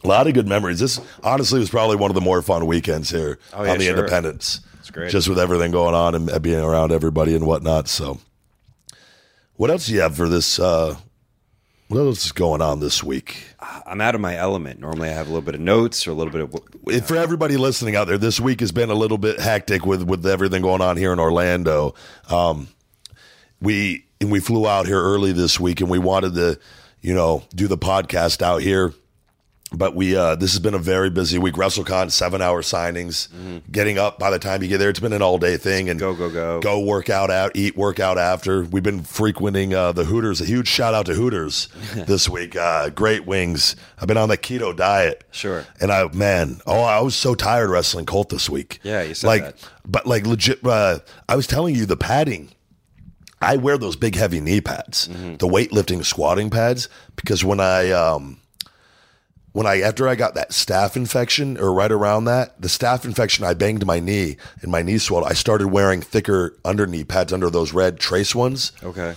A lot of good memories. This honestly was probably one of the more fun weekends here Oh, yeah, on the sure. Independence. It's great. Just with everything going on and being around everybody and whatnot. So, what else do you have for this? Uh, what else is going on this week? I'm out of my element. Normally, I have a little bit of notes or a little bit of. If- For everybody listening out there, this week has been a little bit hectic with with everything going on here in Orlando. Um, we and we flew out here early this week, and we wanted to, you know, do the podcast out here but we uh, this has been a very busy week. WrestleCon, seven hour signings, getting up by the time you get there. It's been an all day thing, and Go, go, go. go work out, out, eat, work out after. We've been frequenting uh, the Hooters. A huge shout out to Hooters this week. Uh, great wings. I've been on the keto diet. Sure. And I, man, oh, I was so tired wrestling Colt this week. Yeah, you said like, that. but like legit. Uh, I was telling you the padding. I wear those big heavy knee pads, Mm-hmm. the weightlifting squatting pads, because when I um when I after I got that staph infection or right around that, the staph infection, I banged my knee and my knee swelled. I started wearing thicker under knee pads under those red trace ones. Okay.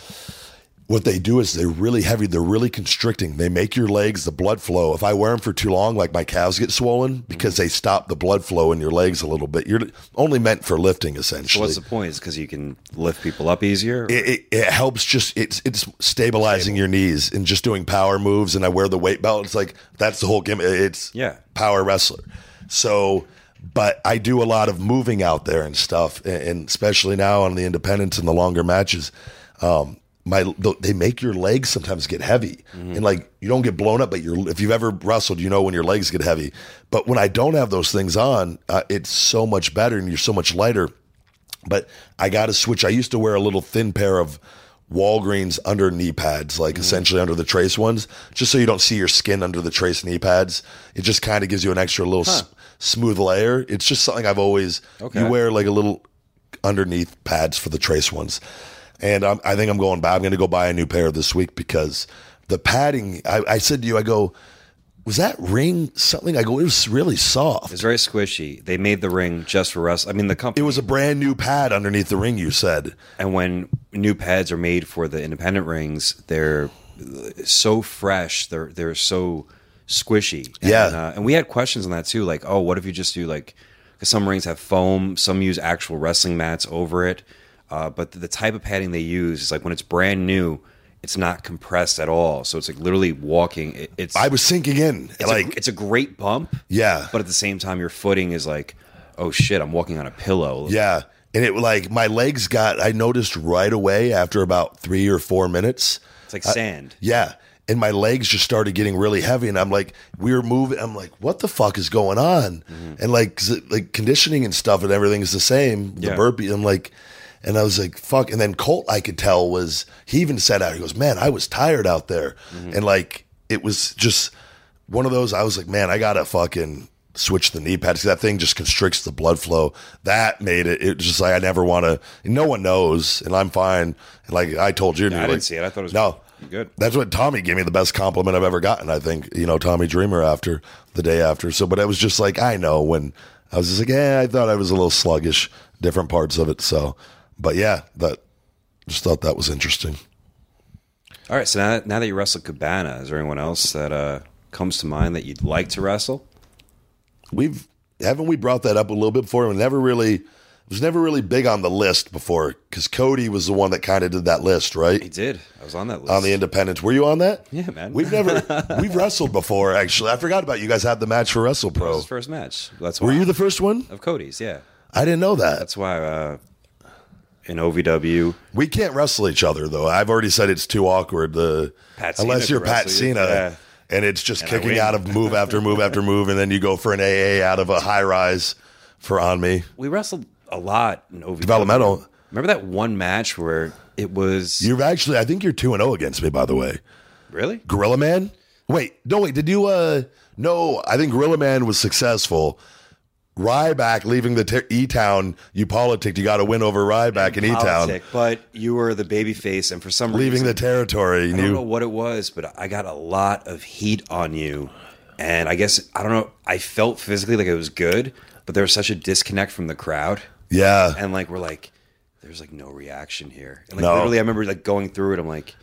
What they do is they're really heavy. They're really constricting. They make your legs the blood flow. If I wear them for too long, like my calves get swollen because they stop the blood flow in your legs a little bit. You're only meant for lifting, So essentially what's the point? Is because you can lift people up easier? it, it, it helps just it's it's stabilizing your knees and just doing power moves and I wear the weight belt. It's like that's the whole gimmick. It's Yeah. power wrestler. So but I do a lot of moving out there and stuff, and, and especially now on the independents and the longer matches. Um, my they make your legs sometimes get heavy, and like you don't get blown up, but you're if you've ever wrestled, you know when your legs get heavy. But when I don't have those things on, uh, it's so much better, and you're so much lighter but I got to switch. I used to wear a little thin pair of Walgreens under knee pads, like essentially under the trace ones, just so you don't see your skin under the trace knee pads. It just kind of gives you an extra little s- smooth layer. It's just something I've always. Okay. You wear like a little underneath pads for the trace ones, and I'm, I think I'm going back. I'm going to go buy a new pair this week because the padding. I, I said to you, I go. Was that ring something? I go. It was really soft. It's very squishy. They made the ring just for wrestling. I mean, the company. It was a brand new pad underneath the ring. You said. And when new pads are made for the independent rings, they're so fresh. They're they're so squishy. Yeah. Uh, and we had questions on that too. Like, oh, what if you just do like? Because some rings have foam, some use actual wrestling mats over it. Uh, but the, the type of padding they use is like when it's brand new, it's not compressed at all. So it's like literally walking. It, it's I was sinking in. it's like a, it's a great bump. Yeah. But at the same time, your footing is like, oh shit, I'm walking on a pillow. Yeah. And it like my legs got I noticed right away after about three or four minutes. It's like sand. Yeah. And my legs just started getting really heavy. And I'm like, we were moving. I'm like, what the fuck is going on? Mm-hmm. And like, like conditioning and stuff and everything is the same. The Yeah. burpee. I'm like, and I was like, fuck. And then Colt, I could tell was, he even said out, he goes, man, I was tired out there. Mm-hmm. And like, it was just one of those, I was like, man, I got to fucking switch the knee pads. That thing just constricts the blood flow. That made it, it was just like, I never want to, no one knows. And I'm fine. And like I told you, I didn't like, see it. I thought it was no. good. That's what Tommy gave me the best compliment I've ever gotten. I think you know Tommy Dreamer after the day after. So, but I was just like I know when I was just like, yeah, I thought I was a little sluggish, different parts of it. So, but yeah, that just thought that was interesting. All right, so now, now that you wrestle Cabana, is there anyone else that uh, comes to mind that you'd like to wrestle? We've haven't we brought that up a little bit before? We never really it was never really big on the list before because Cody was the one that kind of did that list, right? He did. I was on that list. on the independents. Were you on that? Yeah, man. We've never we've wrestled before. Actually, I forgot about you guys had the match for Wrestle That was Pro. first match. That's why. Were you the first one? of Cody's? Yeah, I didn't know that. that's why. Uh, in OVW, We can't wrestle each other though. I've already said it's too awkward. The Pat Cena unless you're Pat. Cena, Yeah. and it's just And kicking out of move after move after move, and then you go for an AA out of a high rise for on me. we wrestled a lot in OVW. Developmental. Remember that one match where it was You've actually, I think you're two and zero against me. By the way, really? Gorilla Man. Wait, no, wait. Did you? uh No, I think Gorilla Man was successful. Ryback leaving the ter- E Town, you politicked. You got to win over Ryback in E Town, but you were the baby face, and for some leaving reason, leaving the territory. I don't know what it was, but I got a lot of heat on you. And I guess, I don't know, I felt physically like it was good, but there was such a disconnect from the crowd. yeah, And like, we're like, there's like no reaction here. And like, No. literally, I remember like going through it. I'm like,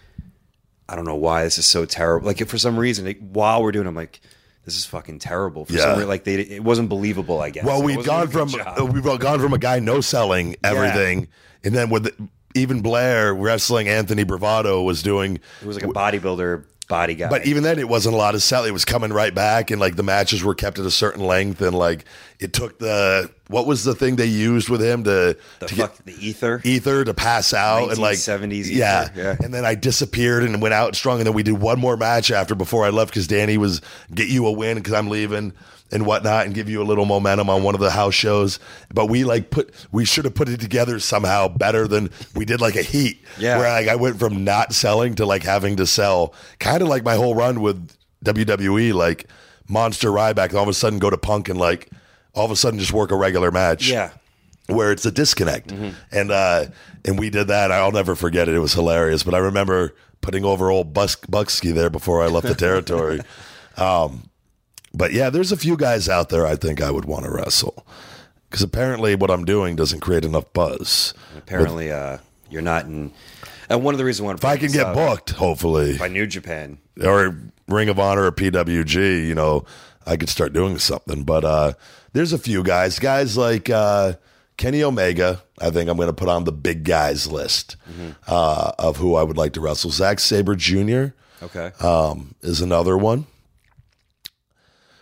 I don't know why this is so terrible. Like, if for some reason, like, while we're doing, it, I'm like, this is fucking terrible. For Yeah. some reason, like, they, it wasn't believable, I guess. Well, we've gone from uh, we've gone from a guy no selling everything, and then with even Blair wrestling, Anthony Bravado was doing. it was like a bodybuilder body guy. But even then, it wasn't a lot of sell. It was coming right back, and like the matches were kept at a certain length, and like it took the what was the thing they used with him to The to fuck, the ether. ether to pass out and like seventies yeah. yeah. and then I disappeared and went out strong and then we did one more match after before I left because Danny was get you a win because I'm leaving and whatnot and give you a little momentum on one of the house shows but we like put we should have put it together somehow better than we did like a heat Yeah. where like I went from not selling to like having to sell kind of like my whole run with WWE like Monster Ryback and all of a sudden go to Punk and like all of a sudden just work a regular match Yeah. where it's a disconnect. And uh and we did that. I'll never forget it. It was hilarious. But I remember putting over old Bus- Bucksky there before I left the territory. um but yeah, there's a few guys out there I think I would want to wrestle. Because apparently what I'm doing doesn't create enough buzz. Apparently, uh, you're not in. And one of the reasons why If I can get booked, hopefully, by New Japan, or Ring of Honor or PWG, you know, I could start doing something. But uh, there's a few guys, guys like uh, Kenny Omega. I think I'm going to put on the big guys list uh, of who I would like to wrestle. Zack Sabre Jr. okay. Um, is another one.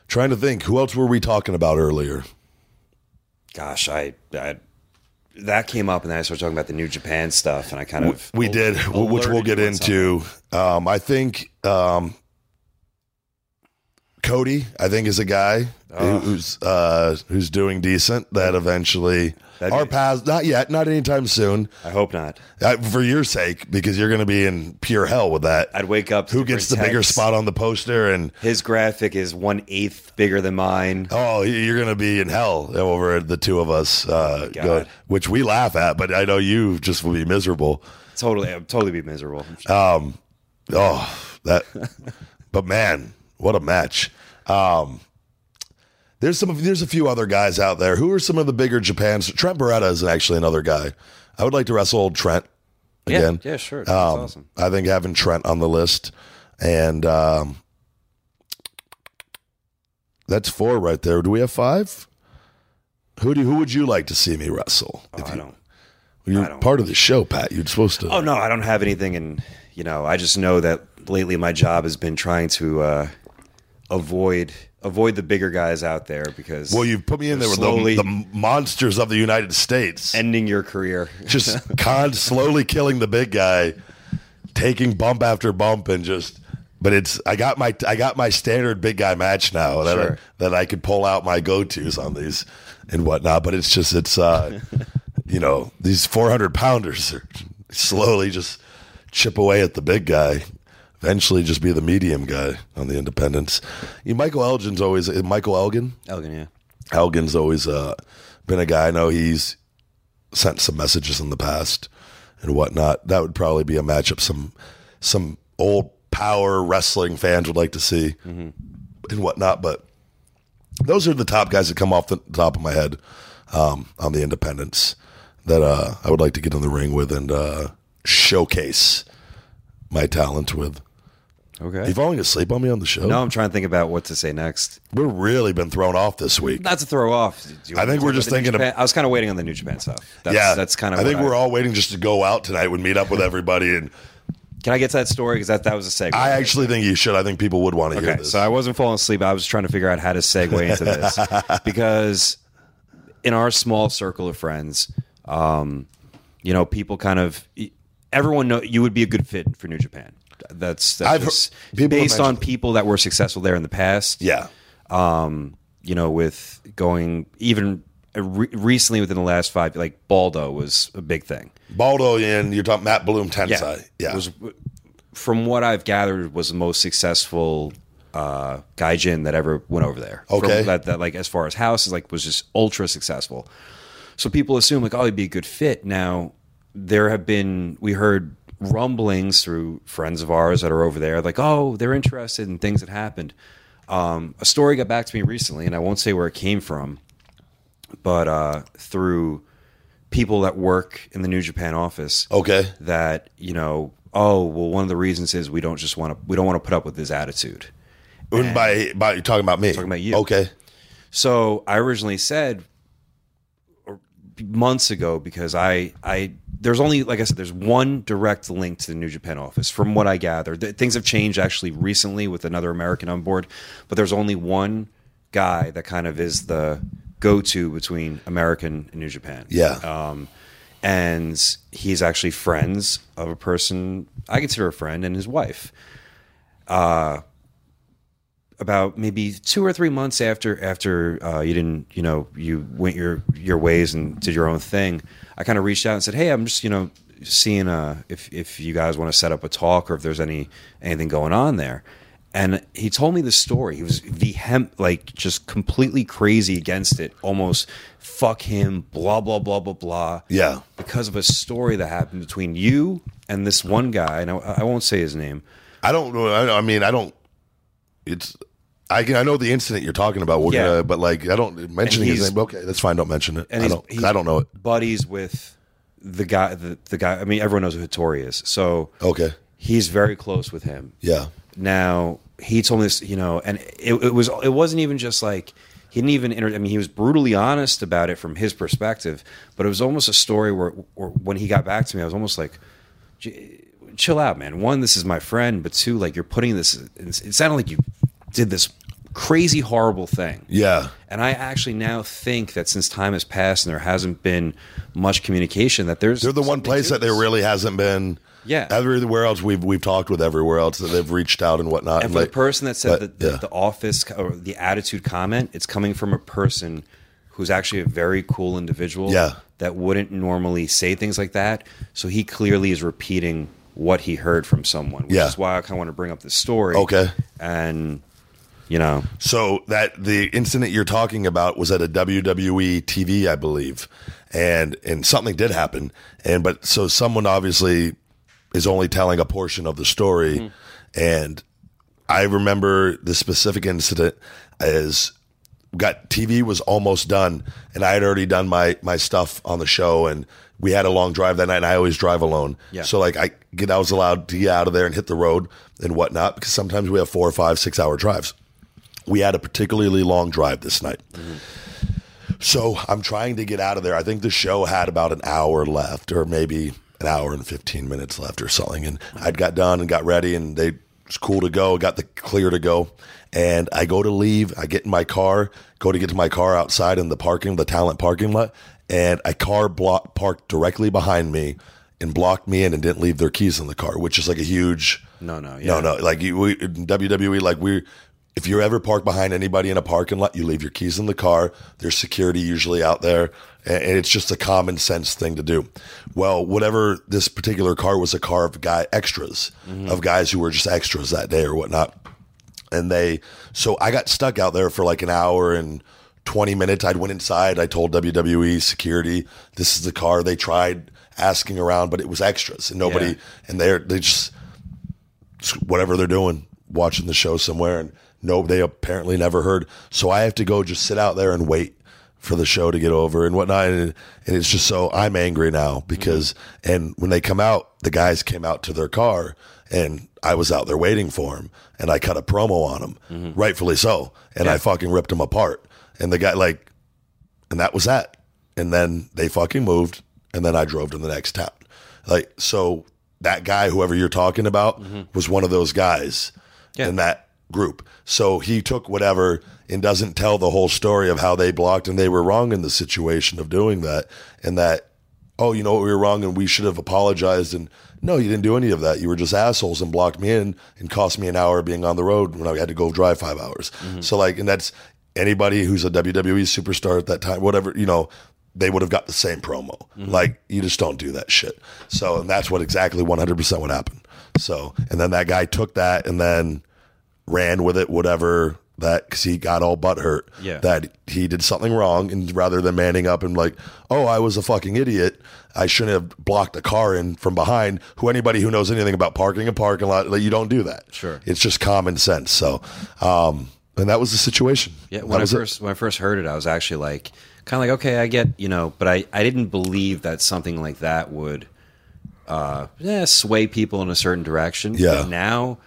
Trying to think, who else were we talking about earlier? Gosh, I, I that came up, and then I started talking about the New Japan stuff, and I kind of We did, which we'll get you on something. into. Um, I think um, Cody, I think, is a guy who- who's uh, who's doing decent. That eventually our paths, not yet, not anytime soon. I hope not. Uh, for your sake, because you're going to be in pure hell with that. I'd wake up. Who gets the bigger texts. spot on the poster? And His graphic is one eighth bigger than mine. oh, you're going to be in hell over the two of us, uh, God. go- which we laugh at, but I know you just will be miserable. Totally, I'd totally be miserable. Oh, that. but man, what a match! Um, there's some. There's a few other guys out there. Who are some of the bigger Japans? Trent Beretta is actually another guy. I would like to wrestle old Trent again. Yeah, yeah, sure. That's Um, awesome. I think having Trent on the list, and um, that's four right there. Do we have five? Who do who would you like to see me wrestle? Oh, If I you- don't. You're I don't- part of the show, Pat. You're supposed to. Oh no, I don't have anything, and you know, I just know that lately my job has been trying to uh, avoid avoid the bigger guys out there because Well, you've put me in there with the, the monsters of the United States. ending your career. just con slowly killing the big guy, taking bump after bump, and just. But it's I got my I got my standard big guy match now that Sure. I, that I could pull out my go tos on these and whatnot. But it's just it's uh you know these four hundred pounders are slowly just chip away at the big guy. Eventually, just be the medium guy on the independents. You, Michael Elgin's always Michael Elgin. Elgin, yeah. Elgin's always uh, been a guy. I know he's sent some messages in the past and whatnot. That would probably be a matchup some some old power wrestling fans would like to see and whatnot. But those are the top guys that come off the top of my head um, on the independents that uh, I would like to get in the ring with and uh, showcase my talent with. Okay. You falling asleep on me on the show? No, I'm trying to think about what to say next. We've really been thrown off this week. Not to throw off. I think we're just about the New thinking of- Japan- I was kind of waiting on the New Japan stuff. That's, yeah, that's kind of. I think we're all waiting just to go out tonight and meet up with everybody. And Can I get to that story? Because that that was a segue. I actually think you should. I think people would want to hear Okay, this. so I wasn't falling asleep. I was trying to figure out how to segue into this because in our small circle of friends, um, you know, people kind of everyone know you would be a good fit for New Japan. That's, that's just people based on people that were successful there in the past. yeah, Um, you know, with going even re- recently within the last five, like Baldo was a big thing. Baldo and you're talking Matt Bloom Tensai. Yeah, was from what I've gathered was the most successful uh, gaijin that ever went over there. From Okay. that, that like as far as houses, like was just ultra successful. So people assume like, oh, he'd be a good fit. Now there have been we heard rumblings through friends of ours that are over there, like, oh, they're interested in things that happened. Um, a story got back to me recently, and I won't say where it came from, but uh, through people that work in the New Japan office okay. that you know oh well one of the reasons is we don't just want to we don't want to put up with his attitude And by by you're talking about me. Talking about you. Okay. so i originally said months ago because i i there's only like i said there's one direct link to the new japan office from what i gather. Th- things have changed actually recently with another american on board but there's only one guy that kind of is the go to between American and New Japan. Yeah. Um, and he's actually friends of a person I consider a friend and his wife. Uh, about maybe two or three months after after uh, you didn't you know you went your your ways and did your own thing, I kind of reached out and said, hey, I'm just you know seeing uh, if if you guys want to set up a talk or if there's any anything going on there. And he told me the story. He was vehement, like just completely crazy against it. Almost fuck him, blah blah blah blah blah. Yeah. because of a story that happened between you and this one guy. And I, I won't say his name. I don't know. I, I mean, I don't. It's. I can, I know the incident you're talking about. We're Yeah. gonna, but like I don't mentioning his he's- name. Okay, that's fine. Don't mention it. and I he's, don't. 'cause he's I don't know it. Buddies with the guy, the, the guy. I mean, everyone knows who Hattori is, so Okay. he's very close with him. Yeah. Now he told me this, you know, and it, it was it wasn't even just like he didn't even. Inter- I mean, he was brutally honest about it from his perspective, but it was almost a story where, where when he got back to me, I was almost like. "J- Chill out, man. One, this is my friend, but two, like you're putting this. It sounded like you did this crazy, horrible thing. Yeah. And I actually now think that since time has passed and there hasn't been much communication, that there's They're the one place that there really hasn't been. Yeah. Everywhere else we've we've talked with everywhere else that they've reached out and whatnot. And for like- the person that said that the, yeah. the office or the attitude comment, it's coming from a person who's actually a very cool individual. Yeah. That wouldn't normally say things like that. So he clearly is repeating what he heard from someone, which Yeah. is why I kind of want to bring up this story. Okay. And you know, So that the incident you're talking about was at a WWE TV, I believe, and and something did happen, and but so someone obviously is only telling a portion of the story, mm-hmm. and I remember the specific incident as got TV was almost done, and I had already done my my stuff on the show, and we had a long drive that night, and I always drive alone, Yeah. so like I get I was allowed to get out of there and hit the road and whatnot because sometimes we have four or five six hour drives we had a particularly long drive this night. Mm-hmm. So I'm trying to get out of there. I think the show had about an hour left, or maybe an hour and 15 minutes left, or something. And mm-hmm. I'd got done and got ready, and they it was cool to go. Got the clear to go, and I go to leave. I get in my car, go to get to my car outside in the parking, the talent parking lot, and a car block parked directly behind me and blocked me in and didn't leave their keys in the car, which is like a huge No, no, no, yeah. no. Like you, we, in WWE, like we, if you're ever parked behind anybody in a parking lot, you leave your keys in the car. There's security usually out there, and, and it's just a common sense thing to do. Well, whatever this particular car was, a car of guy extras, mm-hmm. of guys who were just extras that day or whatnot and they so I got stuck out there for like an hour and 20 minutes. I'd went inside. I told WWE security, this is the car. They tried asking around, but it was extras and nobody, Yeah. and they're, they just, whatever they're doing, watching the show somewhere. And no, they apparently never heard. So I have to go just sit out there and wait for the show to get over and whatnot. And, and it's just so I'm angry now because, mm-hmm. and when they come out, the guys came out to their car and I was out there waiting for him and I cut a promo on him, mm-hmm. rightfully so. And I fucking ripped him apart. And the guy, like, and that was that. And then they fucking moved, and then I drove to the next town. Like, so that guy, whoever you're talking about, mm-hmm. was one of those guys Yeah. in that group. So he took whatever and doesn't tell the whole story of how they blocked and they were wrong in the situation of doing that. And that, oh, you know what, we were wrong and we should have apologized. And no, you didn't do any of that. You were just assholes and blocked me in and cost me an hour being on the road when I had to go drive five hours. Mm-hmm. So, like, and that's anybody who's a WWE superstar at that time, whatever, you know, they would have got the same promo. Like, you just don't do that shit. So, and that's what exactly 100% what happened. So, and then that guy took that and then ran with it, whatever that, because he got all butt hurt Yeah. that he did something wrong. And rather than manning up and like, oh, I was a fucking idiot, I shouldn't have blocked a car in from behind. Who anybody who knows anything about parking a parking lot, like, you don't do that. Sure. It's just common sense. So, um, and that was the situation. Yeah, when I was it. first when I first heard it, I was actually like, kind of like, okay, I get, you know, but I I didn't believe that something like that would, uh, yeah, sway people in a certain direction. Yeah. But now,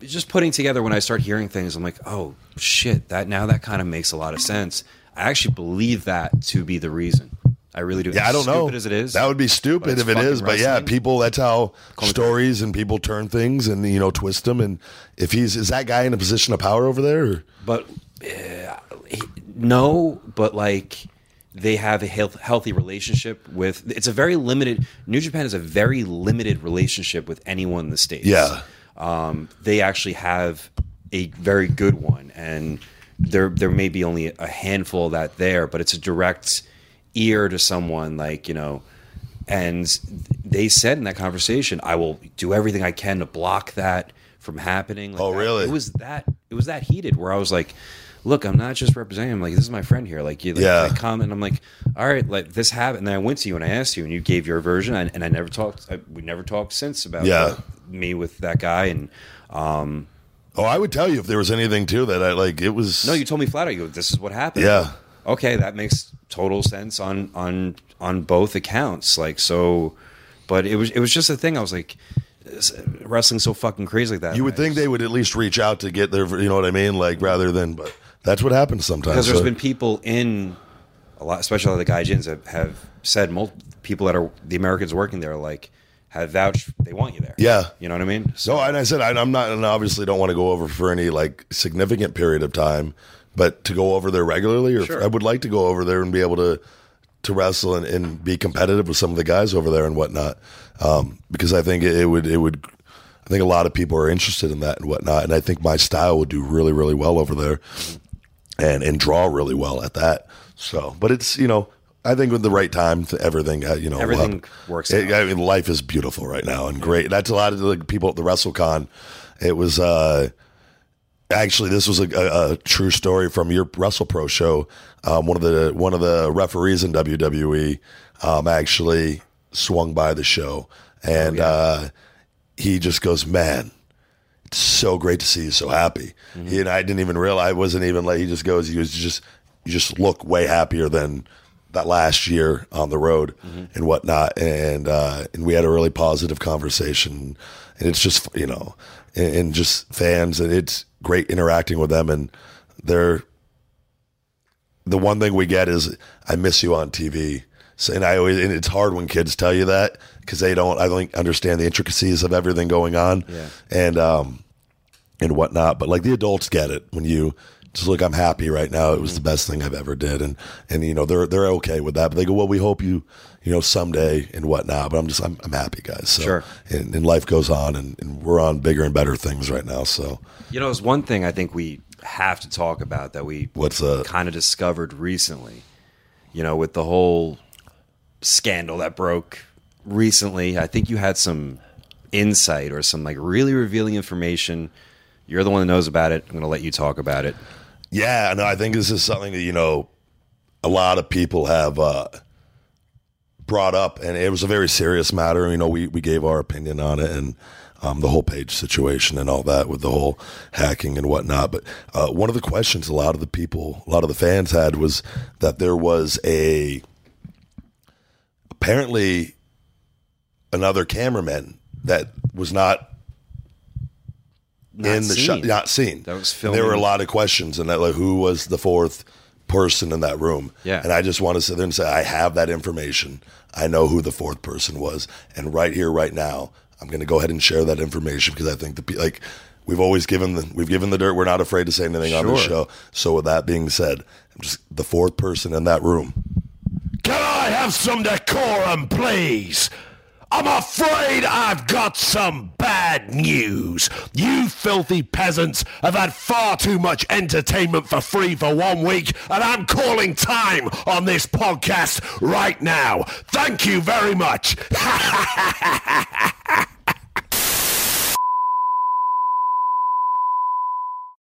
just putting together when I start hearing things, I'm like, oh shit, that now that kind of makes a lot of sense. I actually believe that to be the reason. I really do. Yeah, I don't know. As it is, that would be stupid if it is. But yeah, people. That's how me stories and people turn things and you know twist them. And if he's is that guy in a position of power over there? Or? But uh, he, no, but like they have a health, healthy relationship with. It's a very limited. New Japan is a very limited relationship with anyone in the states. Yeah. um, they actually have a very good one, and there there may be only a handful of that there, but it's a direct ear to someone like you know. And they said in that conversation, "I will do everything I can to block that from happening." Like Oh, that- really? It was that. It was that heated where I was like, "Look, I'm not just representing him. Like, this is my friend here. Like, you like, Yeah. I come and I'm like, all right, like this happened. And then I went to you and I asked you, and you gave your version, and, and I never talked. I, we never talked since about Yeah. me with that guy. And um, Oh, I would tell you if there was anything too that I like. It was no, you told me flat out. You go, this is what happened. Yeah. Okay, that makes total sense on on on both accounts. Like so, but it was it was just a thing. I was like, wrestling so fucking crazy like that. You would think they would at least reach out to get their, you know what I mean, like rather than. But that's what happens sometimes. because there's So- been people in a lot, especially the gaijins, that have said multiple people that are the Americans working there, like have vouched they want you there. Yeah. you know what I mean. So, and I said I, I'm not, and obviously don't want to go over for any like significant period of time, but to go over there regularly, or Sure. I would like to go over there and be able to to wrestle and, and be competitive with some of the guys over there and whatnot, um, because I think it, would it would. I think a lot of people are interested in that and whatnot, and I think my style would do really, really well over there, and and draw really well at that. So, but it's you know, I think with the right time, th- everything uh, you know, Everything works It- out. I mean, life is beautiful right now and great. That's a lot of the people at the WrestleCon. It was uh, actually this was a, a, a true story from your WrestlePro show. Um, one of the one of the referees in WWE um, actually swung by the show, and uh, he just goes, "Man, it's so great to see you so happy." He and I didn't even realize. I wasn't even like. He just goes. He goes. You just you just look way happier than that last year on the road and whatnot. And uh, and we had a really positive conversation. And it's just you know, and, and just fans, and it's great interacting with them. And they're the one thing we get is I miss you on TV. So, and I always and it's hard when kids tell you that because they don't I don't understand the intricacies of everything going on Yeah. and um and whatnot. But like the adults get it when you just look. I'm happy right now. It was the best thing I've ever did, and and you know they're they're okay with that. But they go, well, we hope you you know someday and whatnot. But I'm just I'm, I'm happy, guys. So, Sure. And, and life goes on, and, and we're on bigger and better things right now. So You know, there's one thing I think we have to talk about that we What's kind of discovered recently. You know, with the whole scandal that broke recently, I think you had some insight or some like really revealing information. You're the one that knows about it. I'm going to let you talk about it. Yeah, no, I think this is something that you know a lot of people have uh, brought up, and it was a very serious matter. You know, we we gave our opinion on it and um, the whole Paige situation and all that with the whole hacking and whatnot. But uh, one of the questions a lot of the people, a lot of the fans had was that there was a apparently another cameraman that was not Not in the seen. shot, not seen. That was There were a lot of questions, and that like who was the fourth person in that room? Yeah. and I just want to sit there and say I have that information. I know who the fourth person was, and right here, right now, I'm going to go ahead and share that information because I think the like we've always given the we've given the dirt. We're not afraid to say anything on the show. So with that being said, I'm just the fourth person in that room. Can I have some decorum, please? I'm afraid I've got some bad news. You filthy peasants have had far too much entertainment for free for one week, and I'm calling time on this podcast right now. Thank you very much.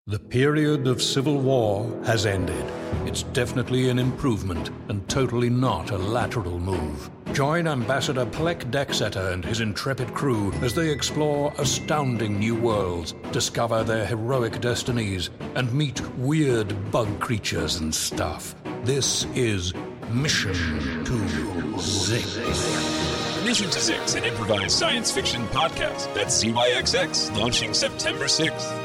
The period of civil war has ended. It's definitely an improvement and totally not a lateral move. Join Ambassador Pleck Decksetter and his intrepid crew as they explore astounding new worlds, discover their heroic destinies, and meet weird bug creatures and stuff. This is Mission to Zyxx. Mission to Zyxx, an improvised science fiction podcast. That's ZYXX, launching September 6th.